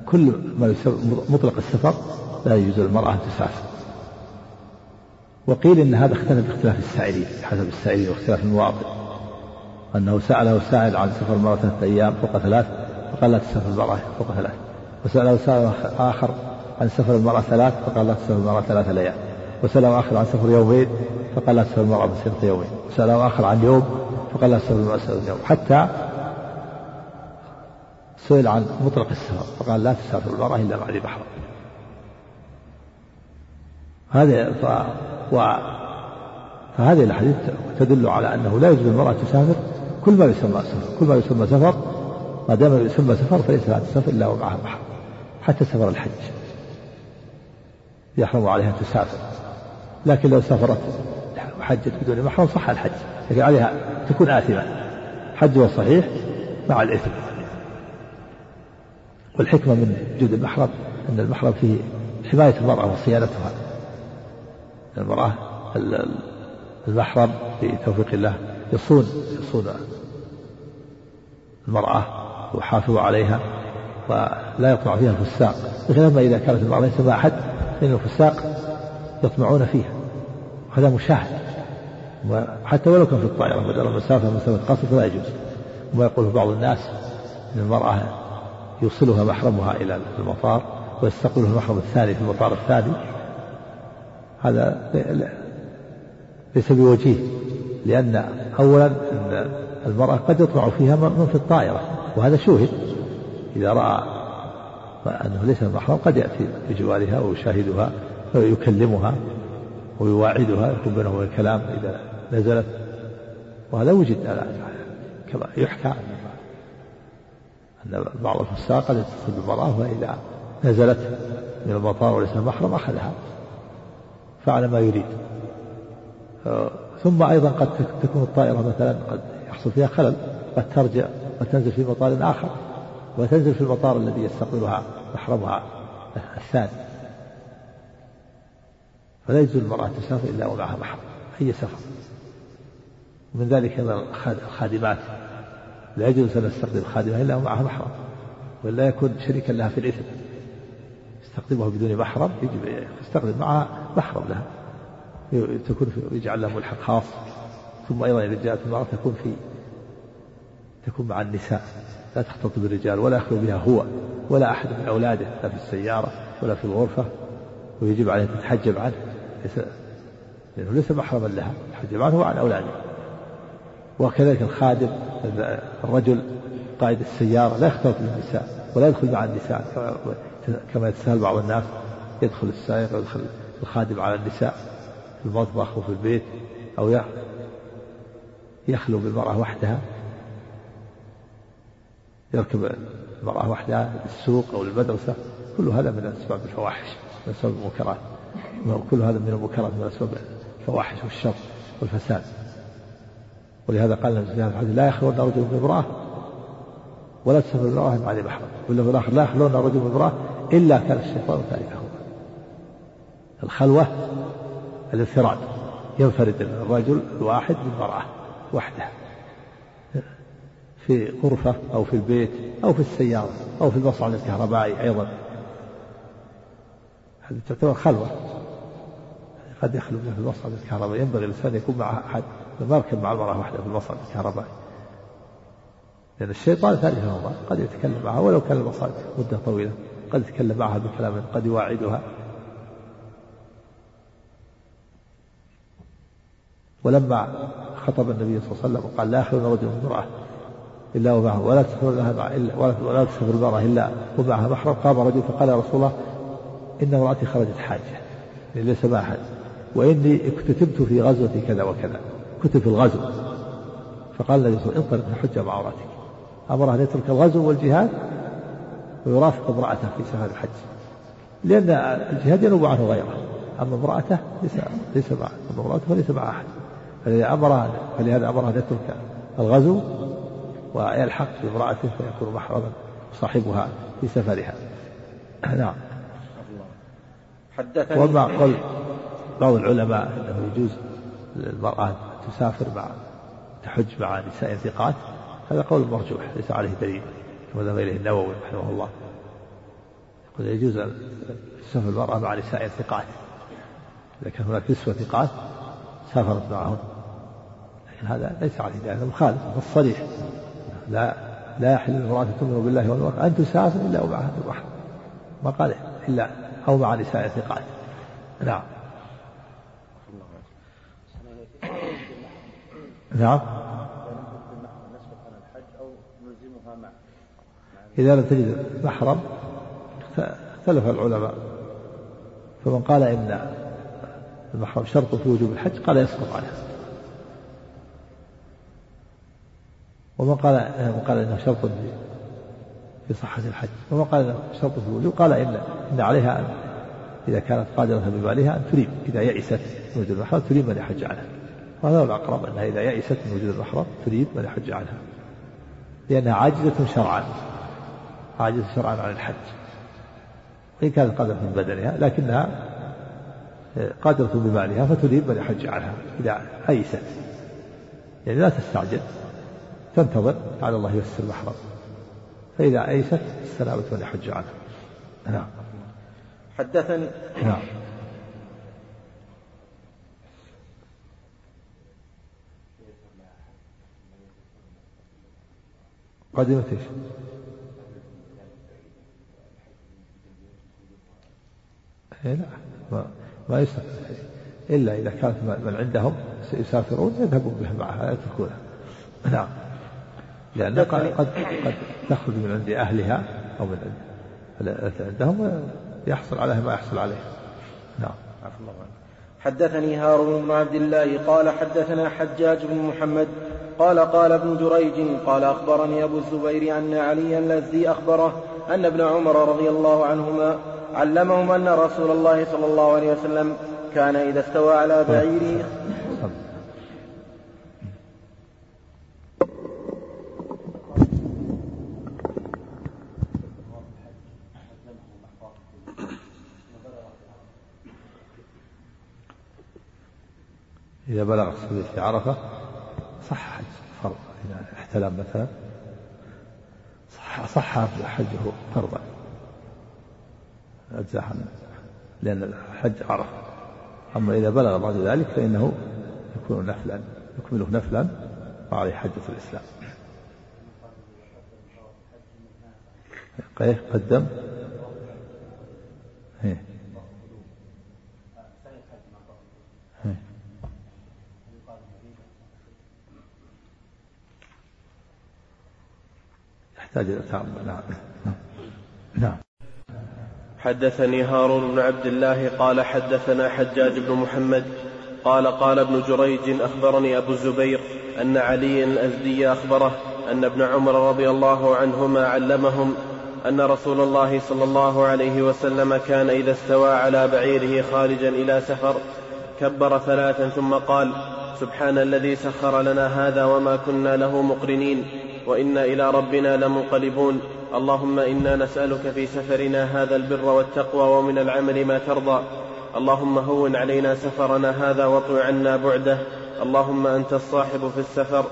كل ما مطلق السفر لا يجوز للمرأة أن تسافر. وقيل إن هذا اختلف باختلاف السائلين حسب السائلين واختلاف المواطن. أنه سأله سائل عن سفر المرأة ثلاثة أيام فوق ثلاث فقال لا تسافر المرأة فوق ثلاث. وسأله سائل آخر عن سفر المرأة ثلاث فقال لا تسافر المرأة ثلاثة ليال. وسأله آخر عن سفر يومين فقال لا تسافر المرأة مسيرة يومين. وسأله آخر عن يوم فقال لا تسافر المرأة مسيرة يوم. حتى سئل عن مطلق السفر فقال لا تسافر المرأة إلا مع محرم هذه ف... و... فهذه الأحاديث تدل على أنه لا يجوز للمرأة تسافر كل ما يسمى سفر. كل ما يسمى سفر ما دام يسمى سفر فليس لها تسافر إلا ومعها محرم حتى سفر الحج. يحرم عليها أن تسافر. لكن لو سافرت وحجت بدون محرم صح الحج لكن عليها تكون آثمة. حجها صحيح مع الإثم. والحكمة من وجود المحرم أن المحرم فيه حماية المرأة وصيانتها. المرأة المحرم بتوفيق الله يصون يصون المرأة ويحافظ عليها ولا يطمع فيها الفساق. بخلاف ما إذا كانت المرأة ليس مع أحد فإن الفساق يطمعون فيها. هذا مشاهد. حتى ولو كان في الطائرة بدل المسافة مسافة قصر فلا يجوز. وما يقوله بعض الناس أن المرأة يوصلها محرمها إلى المطار ويستقبلها المحرم الثاني في المطار الثاني. هذا ليس بوجيه لأن أولا أن المرأة قد يطمع فيها من في الطائرة. وهذا شوهد. إذا رأى أنه ليس المحرم قد يأتي بجوارها ويشاهدها. ويكلمها ويواعدها يكون بينهم الكلام إذا نزلت. وهذا وجد كما يحكى أن بعض الفساق قد يتصل بالمرأة وإذا نزلت من المطار وليس المحرم أخذها فعل ما يريد. ثم أيضا قد تكون الطائرة مثلا قد يحصل فيها خلل قد ترجع وتنزل في مطار آخر وتنزل في المطار الذي يستقبلها محرمها الثاني. فلا يجوز المرأة تسافر إلا ومعها محرم أي سفر. من ذلك الخادمات. لا يجوز أن يستخدم خادمة إلا ومعها محرم ولا يكون شريكا لها في الإثم. يستخدمه بدون محرم يجب يستخدم معها محرم لها. تكون يجعل لها ملحق خاص. ثم أيضا إذا جاءت المرأة تكون في تكون مع النساء. لا تختلط بالرجال ولا يخلو بها هو ولا أحد من أولاده لا في السيارة ولا في الغرفة. ويجب عليه أن تتحجب عنه. ليس لأنه ليس محرما لها تحجب عنه وعن أولاده. وكذلك الخادم الرجل قائد السيارة لا يختلط بالنساء ولا يدخل مع النساء كما يتساهل بعض الناس يدخل السائق ويدخل الخادم على النساء في المطبخ وفي البيت أو يخلو بالمرأة وحدها يركب المرأة وحدها للسوق أو للمدرسة كل هذا من أسباب الفواحش. من أسباب المنكرات كل هذا من المنكرات من أسباب الفواحش والشر والفساد. ولهذا قال النبي عليه وسلم لا يخلون رجل بامرأة ولا تسافر المرأة مع ذي محرم. في الآخر لا يخلون رجل بامرأة إلا كان الشيطان ثالثهما الخلوة الانفراد ينفرد الرجل الواحد بالمرأة وحده في غرفة أو في البيت أو في السيارة أو في المصعد الكهربائي أيضا. هذه تعتبر خلوة. قد يخلو في المصعد الكهربائي ينبغي الإنسان يكون مع أحد ما يركب مع المرأة واحدة في المصعد الكهربائي لأن الشيطان ثالثهما قد يتكلم معها ولو كان المصعد مدة طويلة. قد يتكلم معها بكلام قد يواعدها. ولما خطب النبي صلى الله عليه وسلم وقال لا يخلون رجل امرأة إلا ومعه. ولا تسافر لها مع إلا ولا تسافر المرأة إلا ومعها. محرم قام رجل فقال يا رسول الله إن امرأتي خرجت حاجة يعني ليس معها أحد وإني اكتتبت في غزوة كذا وكذا كتب في الغزو. فقال النبي صلى الله عليه وسلم انطلق نحج مع امرأتك. أمره أن يترك الغزو والجهاد ويرافق امرأته في سفر الحج. لأن الجهاد ينوب عنه غيره. أما امرأته ليس ليس مع أما امرأته فليس مع أحد. فلذا أمر فلهذا أمره أن يترك الغزو ويلحق بامرأته فيكون محرما صاحبها في سفرها. نعم. حدثني. وما قل بعض العلماء أنه يجوز للمرأة تسافر مع تحج مع نساء ثقات. هذا قول مرجوح ليس عليه دليل كما ذهب إليه النووي رحمه الله. يقول يجوز تسافر المرأة مع نساء ثقات. إذا كان هناك نسوة ثقات سافرت معهن لكن هذا ليس عليه دليل هذا مخالف الصريح لا لا يحل للمرأة تؤمن بالله واليوم أن تسافر إلا ومعها الرحم ما قال إلا أو مع نساء ثقات. نعم. نعم. إذا لم تجد محرم اختلف العلماء. فمن قال إن المحرم شرط في وجوب الحج قال يسقط عنها ومن قال من قال إنه شرط في صحة الحج. ومن قال شرط في الوجوب قال ان إن عليها ان إذا كانت قادرة بمالها أن تريد إذا يئست من وجود المحرم تريد من يحج عنها. وهذا هو الأقرب أنها إذا يئست من وجود المحرم تريد من يحج عنها. لأنها عاجزة شرعا عاجزة شرعا عن الحج. وإن كانت قادرة من بدنها لكنها قادرة بمالها فتريد من يحج عنها إذا أيست. يعني لا تستعجل تنتظر على الله ييسر المحرم فإذا أيست السلامة من يحج عنها. نعم. حدثني. نعم. قدمت إيش؟ إيه لا ما, ما يسافر إلا إذا كانت من عندهم يسافرون يذهبون بها معها لا يتركونها. نعم. لأن قد قد تخرج من عند أهلها أو من عند عندهم يحصل عليها ما يحصل عليه. نعم. الله حدثني هارون بن عبد الله قال حدثنا حجاج بن محمد قال قال ابن جريج قال أخبرني أبو الزبير أن علي الذي أخبره أن ابن عمر رضي الله عنهما علمهم أن رسول الله صلى الله عليه وسلم كان إذا استوى على بعيره إذا بلغ الصبي في عرفة صح حج فرض إذا احتلم مثلا صح صح حجه فرضا. أجزاء لأن الحج عرفة. أما إذا بلغ بعد ذلك فإنه يكون نفلا يكمله نفلا وعليه حجة الإسلام. إيه قدم. إيه. يحتاج إلى نعم. نعم. حدثني هارون بن عبد الله قال حدثنا حجاج بن محمد قال قال ابن جريج أخبرني أبو الزبير أن علي الأزدي أخبره أن ابن عمر رضي الله عنهما علمهم أن رسول الله صلى الله عليه وسلم كان إذا استوى على بعيره خارجا إلى سفر كبر ثلاثا ثم قال سبحان الذي سخر لنا هذا وما كنا له مقرنين. وإنا إلى ربنا لمنقلبون. اللهم إنا نسألك في سفرنا هذا البر والتقوى ومن العمل ما ترضى. اللهم هون علينا سفرنا هذا واطو عنا بعده. اللهم أنت الصاحب في السفر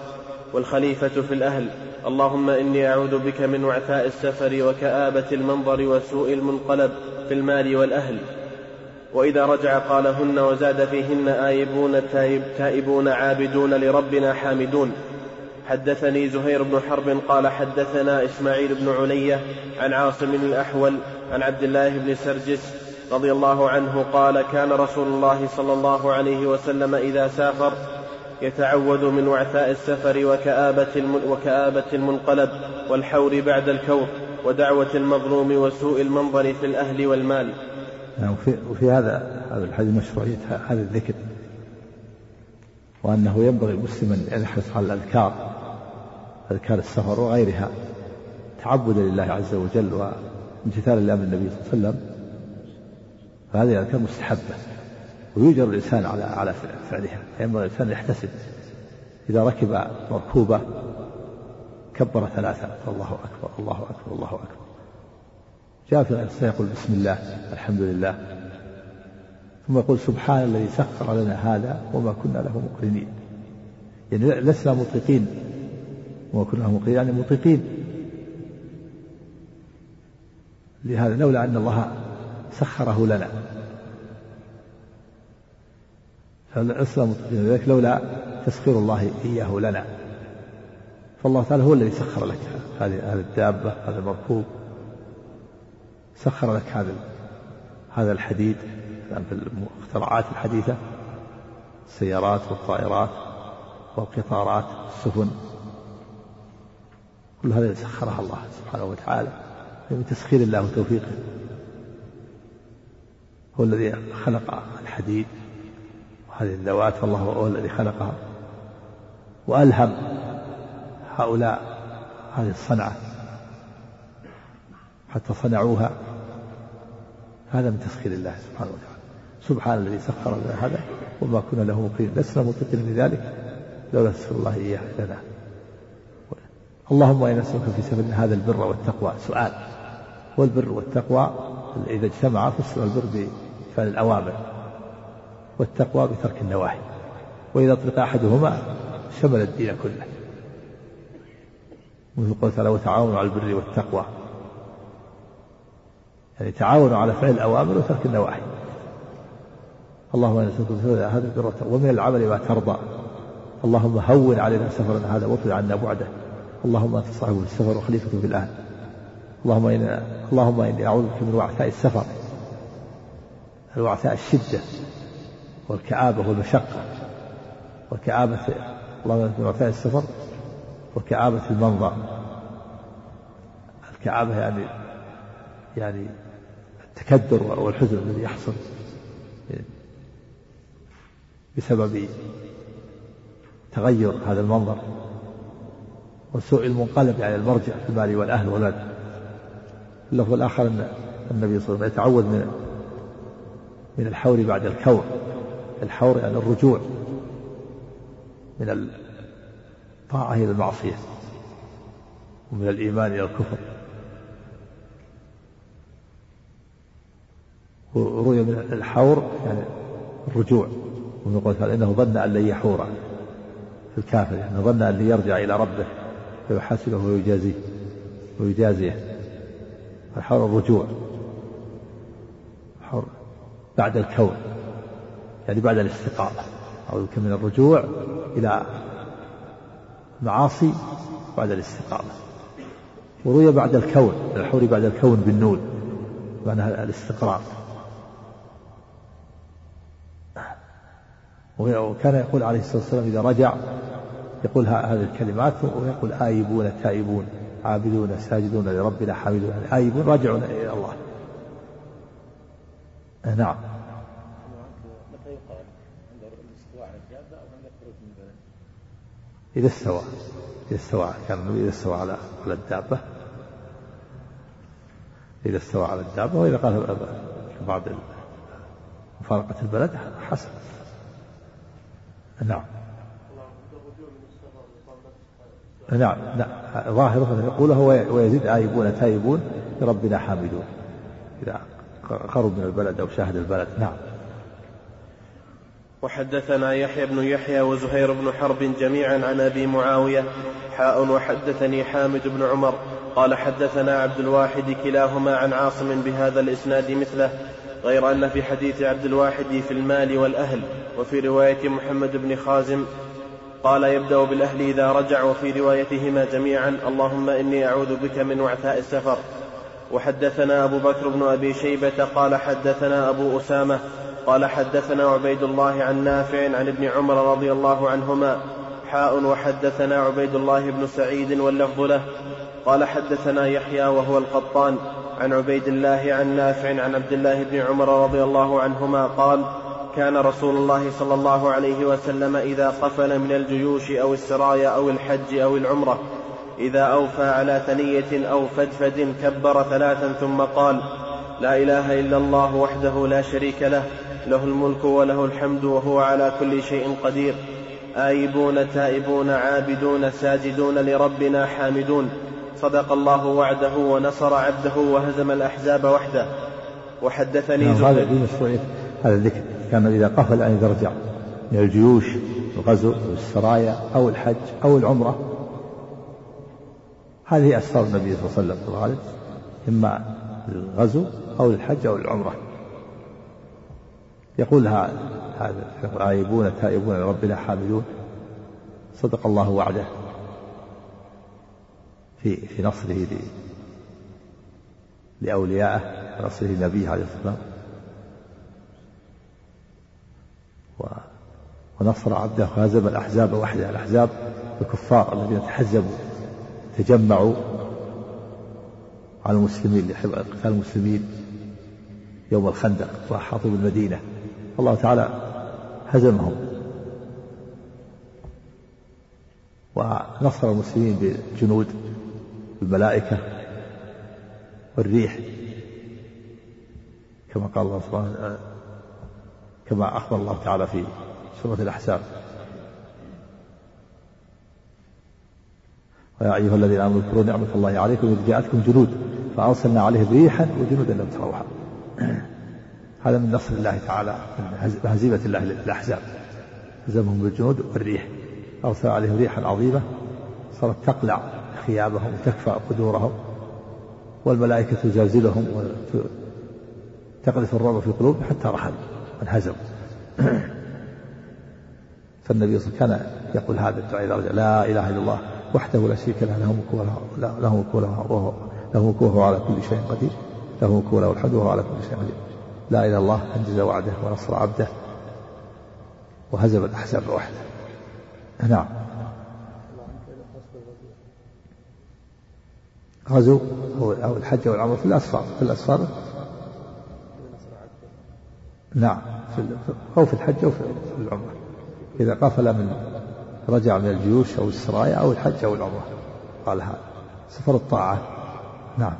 والخليفة في الأهل. اللهم إني أعوذ بك من وعثاء السفر وكآبة المنظر وسوء المنقلب في المال والأهل. وإذا رجع قالهن وزاد فيهن آيبون تائبون عابدون لربنا حامدون. حدثني زهير بن حرب قال حدثنا إسماعيل بن علية عن عاصم الأحول عن عبد الله بن سرجس رضي الله عنه قال كان رسول الله صلى الله عليه وسلم إذا سافر يتعوذ من وعثاء السفر وكآبة, وكآبة المنقلب والحور بعد الكور ودعوة المظلوم وسوء المنظر في الأهل والمال. نعم، وفي, وفي هذا هذا الحديث مشروعية هذا الذكر. وأنه ينبغي المسلم أن يحرص على الأذكار. أذكار السفر وغيرها. تعبدا لله عز وجل وامتثالا لأمر النبي صلى الله عليه وسلم. فهذه الأذكار مستحبة. ويجر الإنسان على على فعلها. فينبغي الإنسان أن يحتسب. إذا ركب مركوبة كبر ثلاثة. الله أكبر الله أكبر الله أكبر. جاء في الإنسان يقول بسم الله الحمد لله. ثم يقول سبحان الذي سخر لنا هذا وما كنا له مقرنين. يعني لسنا مطلقين له مقرنين يعني مطلقين لهذا لولا أن الله سخره لنا. فلسنا مطلقين لذلك لولا تسخير الله إياه لنا. فالله تعالى هو الذي سخر لك هذه هذه الدابة هذا المركوب. سخر لك هذا هذا الحديد في المخترعات الحديثة. السيارات والطائرات والقطارات السفن. كل هذا سخرها الله سبحانه وتعالى من تسخير الله وتوفيقه. هو الذي خلق الحديد وهذه الذوات فالله هو الذي خلقها وألهم هؤلاء هذه الصنعة حتى صنعوها. هذا من تسخير الله سبحانه وتعالى. سبحان الذي سخر لنا هذا وما كنا له مقيم. لسنا مطيقين لذلك لولا تسخير الله إياه لنا. اللهم إنا نسألك في سفرنا هذا البر والتقوى. سؤال. والبر والتقوى إذا اجتمعا فسر البر بفعل الأوامر. والتقوى بترك النواهي. وإذا أطلق أحدهما شمل الدين كله. مثل قوله تعالى وتعاونوا على البر والتقوى. يعني تعاونوا على فعل الأوامر وترك النواهي. اللهم إنا نسألك هذا البر ومن العمل ما ترضى. اللهم هون علينا سفرنا هذا واطل عنا بعده. اللهم أنت صاحب السفر وخليفته في الاهل اللهم إنا اللهم إني أعوذ بك من وعثاء السفر الوعثاء الشدة والكآبة والمشقة وكآبة اللهم من وعثاء السفر وكآبة المنظر. الكآبة يعني يعني التكدر والحزن الذي يحصل بسبب تغير هذا المنظر. وسوء المنقلب يعني المرجع في المال والأهل والولد اللفظ الآخر أن النبي صلى الله عليه وسلم يتعوذ من من الحول بعد الكور. الحور يعني الرجوع من الطاعة إلى المعصية ومن الإيمان إلى الكفر. وروي من الحور يعني الرجوع. ومن قول تعالى إنه ظن أن لن يحور في الكافر يعني ظن أن يرجع إلى ربه. فيحاسبه ويجازيه ويجازيه. الحور الرجوع. حور بعد الكون. يعني بعد الاستقامة أو يمكن من الرجوع إلى معاصي بعد الاستقامة وروي بعد الكون. الحور بعد الكون بالنون. معناها الاستقرار. وكان يقول عليه الصلاة والسلام إذا رجع يقول هذه الكلمات ويقول آيبون تائبون عابدون ساجدون لربنا حامدون آيبون راجعون إلى الله. نعم. إذا استوى. إذا استوى. كان إذا استوى على على الدابة. إذا استوى على الدابة وإذا قال بعض مفارقة البلد حسن نعم. نعم نعم ظاهره يقول ويزيد آيبون تائبون لربنا حامدون. إذا خرج من البلد أو شاهد البلد. نعم. وحدثنا يحيى بن يحيى وزهير بن حرب جميعا عن أبي معاوية حاء وحدثني حامد بن عمر. قال حدثنا عبد الواحد كلاهما عن عاصم بهذا الإسناد مثله غير أن في حديث عبد الواحد في المال والأهل وفي رواية محمد بن خازم قال يبدأ بالأهل إذا رجع وفي روايتهما جميعا اللهم إني أعوذ بك من وعثاء السفر. وحدثنا أبو بكر بن أبي شيبة قال حدثنا أبو أسامة قال حدثنا عبيد الله عن نافع عن ابن عمر رضي الله عنهما حاء وحدثنا عبيد الله بن سعيد واللفظ له. قال حدثنا يحيى وهو القطان عن عبيد الله عن نافع عن عبد الله بن عمر رضي الله عنهما قال كان رسول الله صلى الله عليه وسلم إذا قفل من الجيوش أو السرايا أو الحج أو العمرة إذا أوفى على ثنية أو فدفد كبر ثلاثا ثم قال لا إله إلا الله وحده لا شريك له له الملك وله الحمد وهو على كل شيء قدير آيبون تائبون عابدون ساجدون لربنا حامدون صدق الله وعده ونصر عبده وهزم الأحزاب وحده. وحدثني نعم هذا في مشروعية هذا الذكر. كان إذا قفل أن يرجع من الجيوش الغزو والسرايا أو الحج أو العمرة. هذه أسفار النبي صلى الله عليه وسلم في الغالب إما للغزو أو للحج أو للعمرة يقول هذا عائبون تائبون لربنا حامدون صدق الله وعده في في نصره لأوليائه ونصره لنبيه عليه الصلاة والسلام. ونصر عبده وهزم الأحزاب وحده الأحزاب الكفار الذين تحزبوا تجمعوا على المسلمين لقتال المسلمين يوم الخندق وأحاطوا بالمدينة الله تعالى هزمهم. ونصر المسلمين بالجنود بالملائكة والريح. كما قال الله سبحانه كما أخبر الله تعالى في سورة الأحزاب. ويا أيها الذين آمنوا اذكروا نعمة الله عليكم إذ جاءتكم جنود فأرسلنا عليهم ريحا وجنودا لم تروها <clears throat> هذا من نصر الله تعالى من هزيمة الله للأحزاب. هزمهم بالجنود والريح. أرسل عليهم ريحا عظيمة صارت تقلع ثيابهم وتكفى قدورهم والملائكة تزلزلهم وتقذف الرعب في قلوبهم حتى رحلوا. وانهزموا <clears throat> فالنبي صلى الله عليه وسلم كان يقول هذا الدعاء إذا رجع لا إله إلا الله وحده لا شريك له له ملك له ملك وهو له وهو على كل شيء قدير له ملك وله الحمد وهو على كل شيء قدير. لا إله إلا الله أنجز وعده ونصر عبده وهزم الأحزاب وحده. نعم. غزو أو الحج أو العمرة في الأسفار في الأسفار نعم في أو في الحج أو في العمرة. إذا قفل من رجع من الجيوش أو السرايا أو الحج أو العمرة. قال هذا. سفر الطاعة. نعم.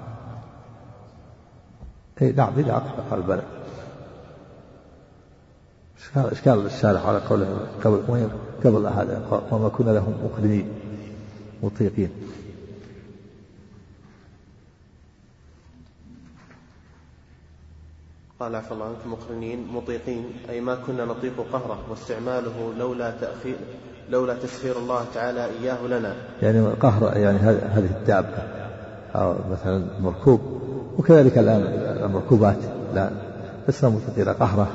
إيه نعم إذا أقبل قال بلى. إشكال الشارح على قوله قبل قبل هذا؟ وما كنا لهم مقرنين مطيقين. قال عفى الله عنكم مقرنين مطيقين أي ما كنا نطيق قهره واستعماله لولا تأخير لولا تسخير الله تعالى إياه لنا. يعني قهر يعني هذه الدابة أو مثلا مركوب. وكذلك الآن المركوبات لا. لسنا مطيقين قهره.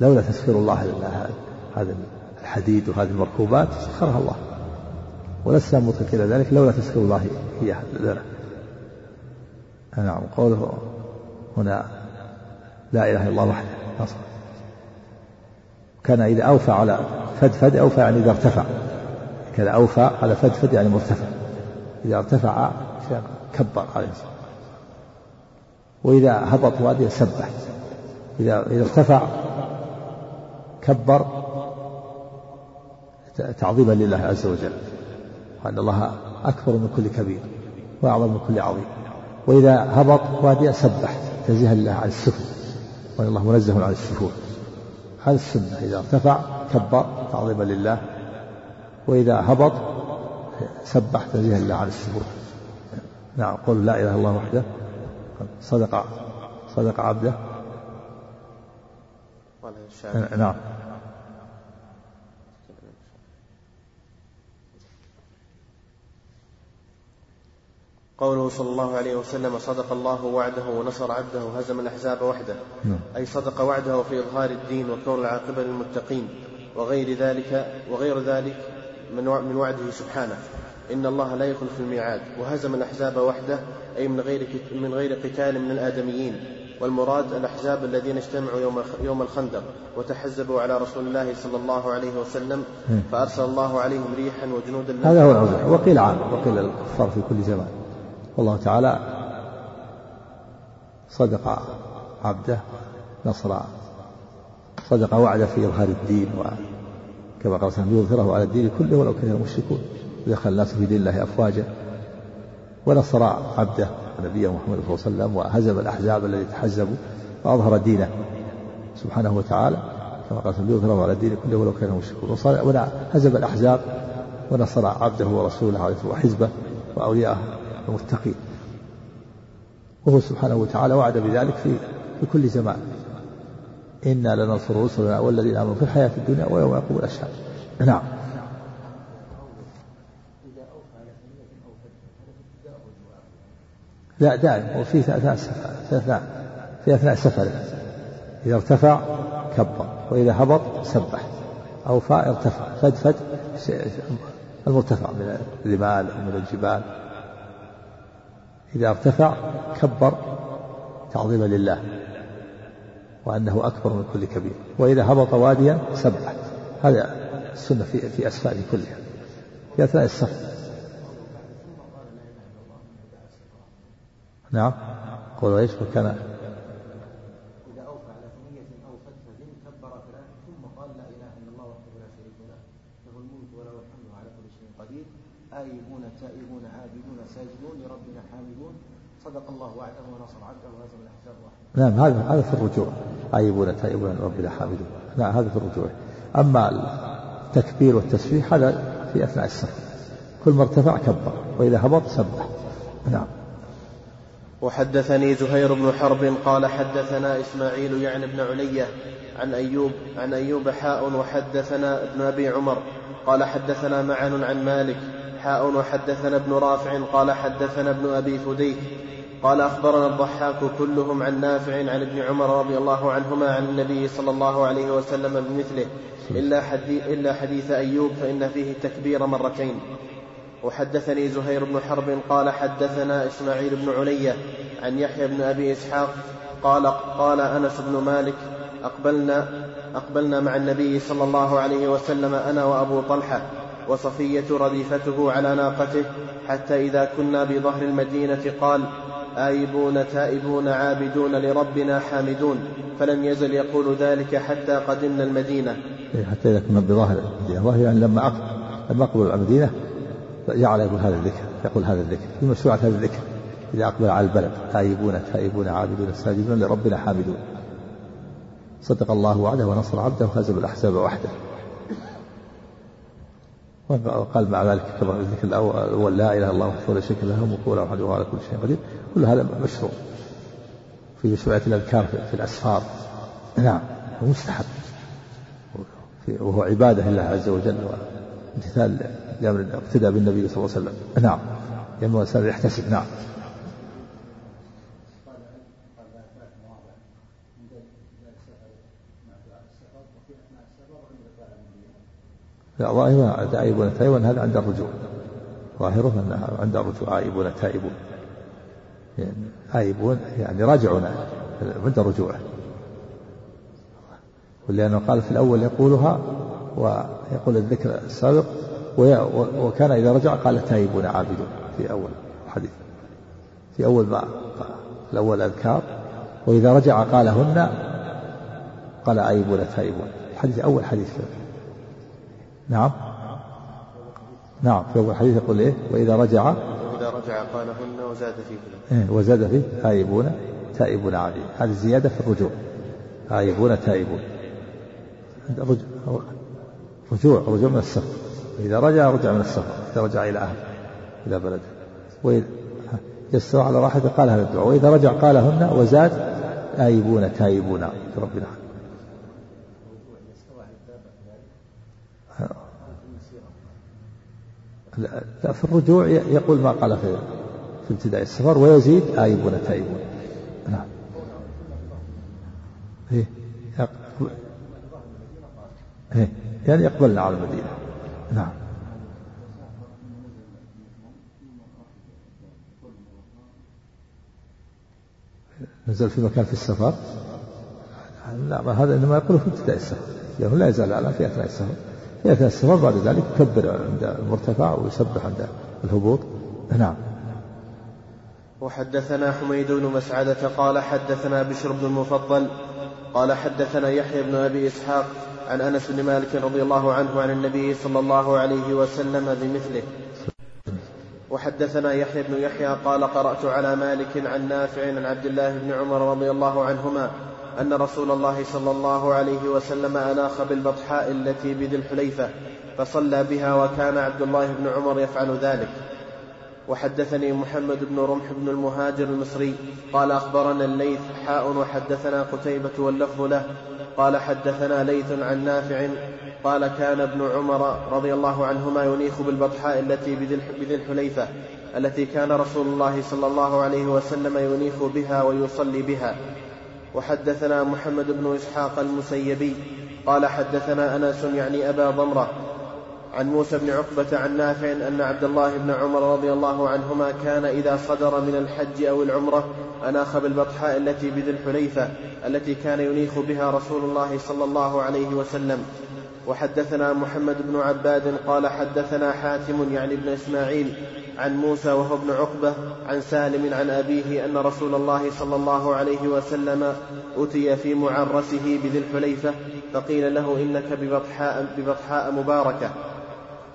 لولا تسخير الله هذا الحديد وهذه المركوبات سخرها الله. ولسنا مطيقين ذلك لولا تسخير الله إياه لنا. نعم قوله هنا. لا إله إلا الله وحده. كان إذا أوفى على فدفد أوفى يعني إذا ارتفع. كان أوفى على فدفد يعني مرتفع. إذا ارتفع كبر عليه الصلاة وإذا هبط وادي سبح إذا إذا ارتفع كبر تعظيما لله عز وجل. وأن الله أكبر من كل كبير وأعظم من كل عظيم. وإذا هبط وادي سبح تنزيها لله عن السفل وأن الله منزه عن السفول هذا السنة إذا ارتفع كبر تعظيما لله وإذا هبط سبح تنزيها لله عن السفول نعم قل لا إله إلا الله وحده صدق صدق عبده. نعم. قوله صلى الله عليه وسلم صدق الله وعده ونصر عبده وهزم الأحزاب وحده. نعم. أي صدق وعده في إظهار الدين وكون العاقبة للمتقين. وغير ذلك وغير ذلك من من وعده سبحانه. إن الله لا يخلف الميعاد. وهزم الأحزاب وحده أي من غير من غير قتال من الآدميين. والمراد الأحزاب الذين اجتمعوا يوم يوم الخندق وتحزبوا على رسول الله صلى الله عليه وسلم فأرسل الله عليهم ريحا وجنودا هذا هو العذر. وقيل عام وقيل الكفار في كل زمان. والله تعالى صدق عبده نصر صدق وعده في إظهار الدين وكما قال سبحانه ليظهره على الدين كله ولو كره المشركون ودخل الناس في دين الله أفواجا ونصر عبده نبيه محمد صلى الله عليه وسلم وهزم الأحزاب الذي تحزبوا وأظهر دينه سبحانه وتعالى كما قال ليظهره على الدين كله ولو كره المشركون. وهزم الأحزاب ونصر عبده ورسوله وحزبه وأولياءه. المتقين وهو سبحانه وتعالى وعد بذلك في في كل زمان. إنا لننصر رسلنا والذين آمنوا في الحياة الدنيا ويوم يقوم الأشهاد. نعم. لا دائم. وفي أثناء السفر في أثناء في أثناء سفره إذا ارتفع كبر. وإذا هبط سبح. أو فاء ارتفع. فدفد المرتفع من الرمال ومن الجبال. إذا ارتفع كبر تعظيما لله وأنه أكبر من كل كبير وإذا هبط واديا سبح هذا السنة في في أسفاره كلها. في أثناء السفر نعم. قول إيش؟ وكان إذا أوفى على ثنية أو فتفة كبر ثلاثة ثم قال لا إله إلا الله وحده لا شريك له له الملك وله الحمد على كل شيء قدير آيبون تائبون عابدون ساجدون لربنا حامدون صدق الله وعده ونصر عبده وهزم الأحزاب وحده. نعم هذا هذا في الرجوع. آيبون تائبون ربنا حامدون نعم هذا في الرجوع. أما التكبير والتسبيح هذا في أثناء السفر كل ما ارتفع كبر وإذا هبط سبح. نعم. وحدثني زهير بن حرب قال حدثنا إسماعيل يعني بن علية عن أيوب عن أيوب حاء وحدثنا ابن أبي عمر. قال حدثنا معن عن مالك حاء وحدثنا ابن رافع قال حدثنا ابن أبي فديك. قال أخبرنا الضحاك كلهم عن نافع عن ابن عمر رضي الله عنهما عن النبي صلى الله عليه وسلم بمثله إلا حديث, إلا حديث أيوب فإن فيه التكبير مرتين. وحدثني زهير بن حرب قال حدثنا إسماعيل بن علية عن يحيى بن أبي إسحاق قال قال أنس بن مالك أقبلنا أقبلنا مع النبي صلى الله عليه وسلم أنا وأبو طلحة وصفية رديفته على ناقته حتى إذا كنا بظهر المدينة قال آيبون تائبون عابدون لربنا حامدون. فلم يزل يقول ذلك حتى قدمنا المدينة. إيه، حتى إذا كنا بظاهر المدينة يعني لما لما أقبل المدينة جعل يقول هذا الذكر يقول هذا الذكر. في مشروع هذا الذكر. إذا أقبل على البلد تائبون تائبون عابدون ساجدون لربنا حامدون. صدق الله وعده ونصر عبده وهزم الأحزاب وحده. وقال مع ذلك كما الذكر الأول لا إله إلا الله وحده لا شريك له وقول وحده على كل شيء قدير. كل هذا مشروع في مشروعية الأذكار في الأسفار. نعم ومستحب وهو عبادة لله عز وجل وامتثال لأمر اقتدى بالنبي صلى الله عليه وسلم. نعم ينبغي الإنسان يحتسب. نعم. لا ظاهرها تائبون تائبون هذا عند الرجوع. ظاهره أنها عند الرجوع. آيبون تائبون. آيبون يعني راجعون عند الرجوع ولأنه قال في الأول يقولها ويقول الذكر السابق وكان إذا رجع قال تائبون عابدون. في أول الحديث في أول ما الأول أذكار. وإذا رجع قالهن قال آيبون تائبون الحديث أول حديث فيه. نعم. نعم. في أول حديث يقول إيه؟ وإذا رجع وإذا رجع قالهن وزاد فيه إيه وزاد فيه تائبون تائبون عابدون هذه زيادة في الرجوع. آيبون تائبون. رجوع رجوع من السفر. إذا رجع رجع من السفر. إذا رجع إلى أهله إلى بلده. وإذا يستوى على راحته قال هذا الدعاء. وإذا رجع قالهن وزاد آيبون تائبون. ربنا لا في الرجوع يقول ما قال في في ابتداء السفر ويزيد آيبون تائبون نعم. إيه إيه يعني يقبلنا على المدينة. نعم. نزل في مكان في السفر؟ لا هذا إنما يقول في ابتداء السفر. لأنه لا يزال على في أثناء السفر. اثناء السفر بعد ذلك يكبر عند المرتفع ويسبح عند الهبوط. نعم. وحدثنا حميد بن مسعدة قال حدثنا بشر بن المفضل قال حدثنا يحيى بن أبي إسحاق عن أنس بن مالك رضي الله عنه عن النبي صلى الله عليه وسلم بمثله. وحدثنا يحيى بن يحيى قال قرأت على مالك عن نافع عن عبد الله بن عمر رضي الله عنهما أن رسول الله صلى الله عليه وسلم أناخ بالبطحاء التي بذي الحليفة فصلى بها وكان عبد الله بن عمر يفعل ذلك. وحدثني محمد بن رمح بن المهاجر المصري قال أخبرنا الليث حاء وحدثنا قتيبة واللفظ له قال حدثنا ليث عن نافع قال كان ابن عمر رضي الله عنهما ينيخ بالبطحاء التي بذي الحليفة التي كان رسول الله صلى الله عليه وسلم ينيخ بها ويصلي بها. وحدثنا محمد بن إسحاق المسيبي قال حدثنا أنس يعني أبا ضمرة عن موسى بن عقبة عن نافع أن عبد الله بن عمر رضي الله عنهما كان إذا صدر من الحج أو العمرة أناخ بالبطحاء التي بذي الحليفة التي كان ينيخ بها رسول الله صلى الله عليه وسلم. وحدثنا محمد بن عباد قال حدثنا حاتم يعني ابن إسماعيل عن موسى وهو ابن عقبة عن سالم عن أبيه أن رسول الله صلى الله عليه وسلم أتي في معرسه بذي الحليفة فقيل له إنك ببطحاء, ببطحاء مباركة.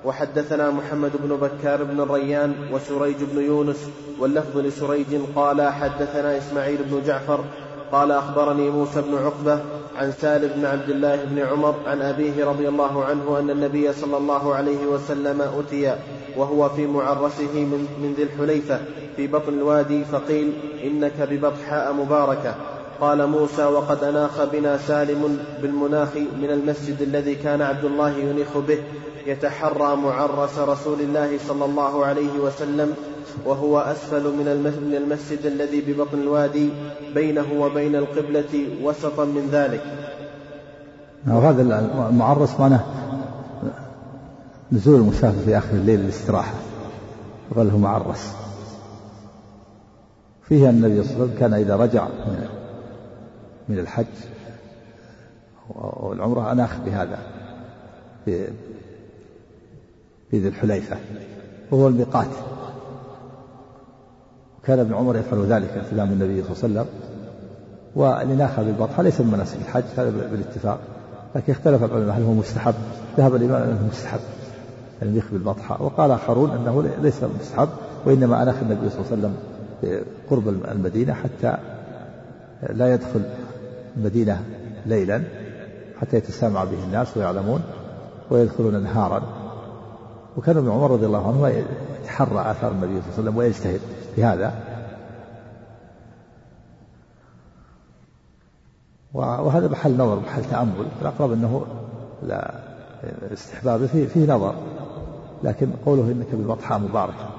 وحدثنا محمد بن بكار بن الريان وسريج بن يونس واللفظ لسريج قال حدثنا إسماعيل بن جعفر قال أخبرني موسى بن عقبة عن سالم بن عبد الله بن عمر عن أبيه رضي الله عنه أن النبي صلى الله عليه وسلم أتي وهو في معرسه من, من ذي الحليفة في بطن الوادي فقيل إنك ببطحاء مباركة. قال موسى وقد أناخ بنا سالم بالمناخ من المسجد الذي كان عبد الله ينيخ به. يتحرى معرس رسول الله صلى الله عليه وسلم وهو أسفل من المسجد الذي ببطن الوادي بينه وبين القبلة وسطا من ذلك. وهذا المعرس معناه نزول المسافر في آخر الليل للاستراحة. يقال له معرس. فيه أن النبي صلى الله عليه وسلم كان إذا رجع من الحج والعمرة أناخ بهذا في ذي الحليفة. وهو الميقات. كان ابن عمر يفعل ذلك التزام النبي صلى الله عليه وسلم. والإناخة بالبطحة ليس من مناسك الحج هذا بالاتفاق. لكن اختلف العلماء هل هو مستحب؟ ذهب الإمام أنه مستحب الميخ بالبطحة. وقال آخرون أنه ليس مستحب وإنما أناخ النبي صلى الله عليه وسلم قرب المدينة حتى لا يدخل المدينة ليلا حتى يتسامع به الناس ويعلمون ويدخلون نهارا. وكان ابن عمر رضي الله عنه يتحرى آثار النبي صلى الله عليه وسلم ويجتهد. في هذا. وهذا محل نظر محل تأمل. الأقرب أنه لا استحباب فيه, فيه نظر. لكن قوله إنك ببطحاء مباركة.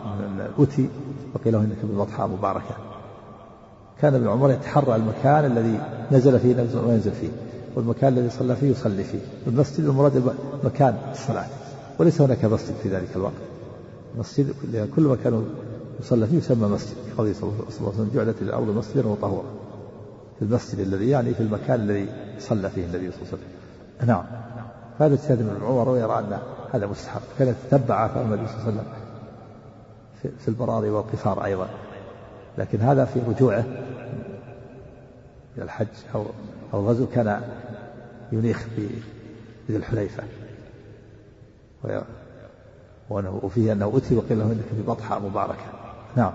أتي وقيل له إنك ببطحاء مباركة. كان ابن عمر يتحرى المكان الذي نزل فيه نزل وينزل فيه. والمكان الذي صلى فيه يصلي فيه. والمسجد المراد مكان الصلاة. وليس هناك مسجد في ذلك الوقت. مسجد كل مكان يصلى فيه يسمى مسجد. قوله صلى الله عليه وسلم جعلت الأرض مسجدا وطهورا. في المسجد الذي يعني في المكان الذي صلى فيه النبي صلى الله عليه وسلم. نعم. هذا اجتهاد ابن عمر ويرى أن هذا مستحب. كان يتتبع آثار النبي صلى الله عليه وسلم في البراري والقفار أيضا. لكن هذا في رجوعه إلى الحج أو أو الغزو كان ينيخ في ذي الحليفة. وفيه أنه أتي وقيل له إنك في بطحاء مباركة. نعم.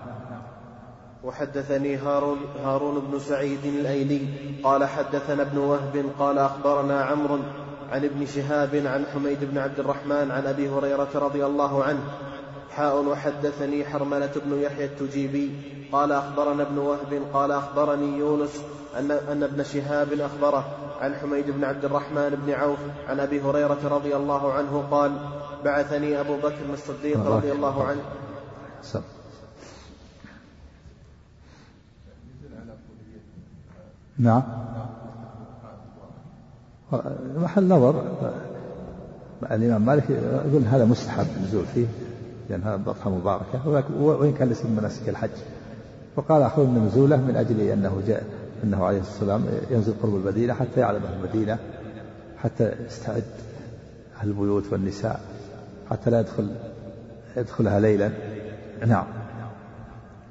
وحدثني هارون, هارون بن سعيد الأيلي قال حدثنا ابن وهب قال أخبرنا عمرو عن ابن شهاب عن حميد بن عبد الرحمن عن أبي هريرة رضي الله عنه حاء وحدثني حرملة بن يحيى التجيبي قال أخبرنا ابن وهب قال أخبرني يونس أن, أن ابن شهاب أخبره عن حميد بن عبد الرحمن بن عوف عن أبي هريرة رضي الله عنه قال بعثني أبو بكر الصديق رضي الله عنه. نعم. محل نظر الإمام مالك يقول هذا مستحب النزول فيه لأن هذا بطحة مباركة وإن كان ليس من مناسك الحج. وقال آخرون أن نزوله من أجل أنه جاء أنه عليه الصلاة والسلام ينزل قرب المدينة حتى يعلم أهل المدينة حتى يستعد أهل البيوت والنساء حتى لا يدخل يدخلها ليلا. نعم.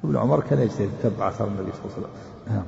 ابن عمر كان يجتهد يتبع أثر النبي صلى الله عليه وسلم. نعم.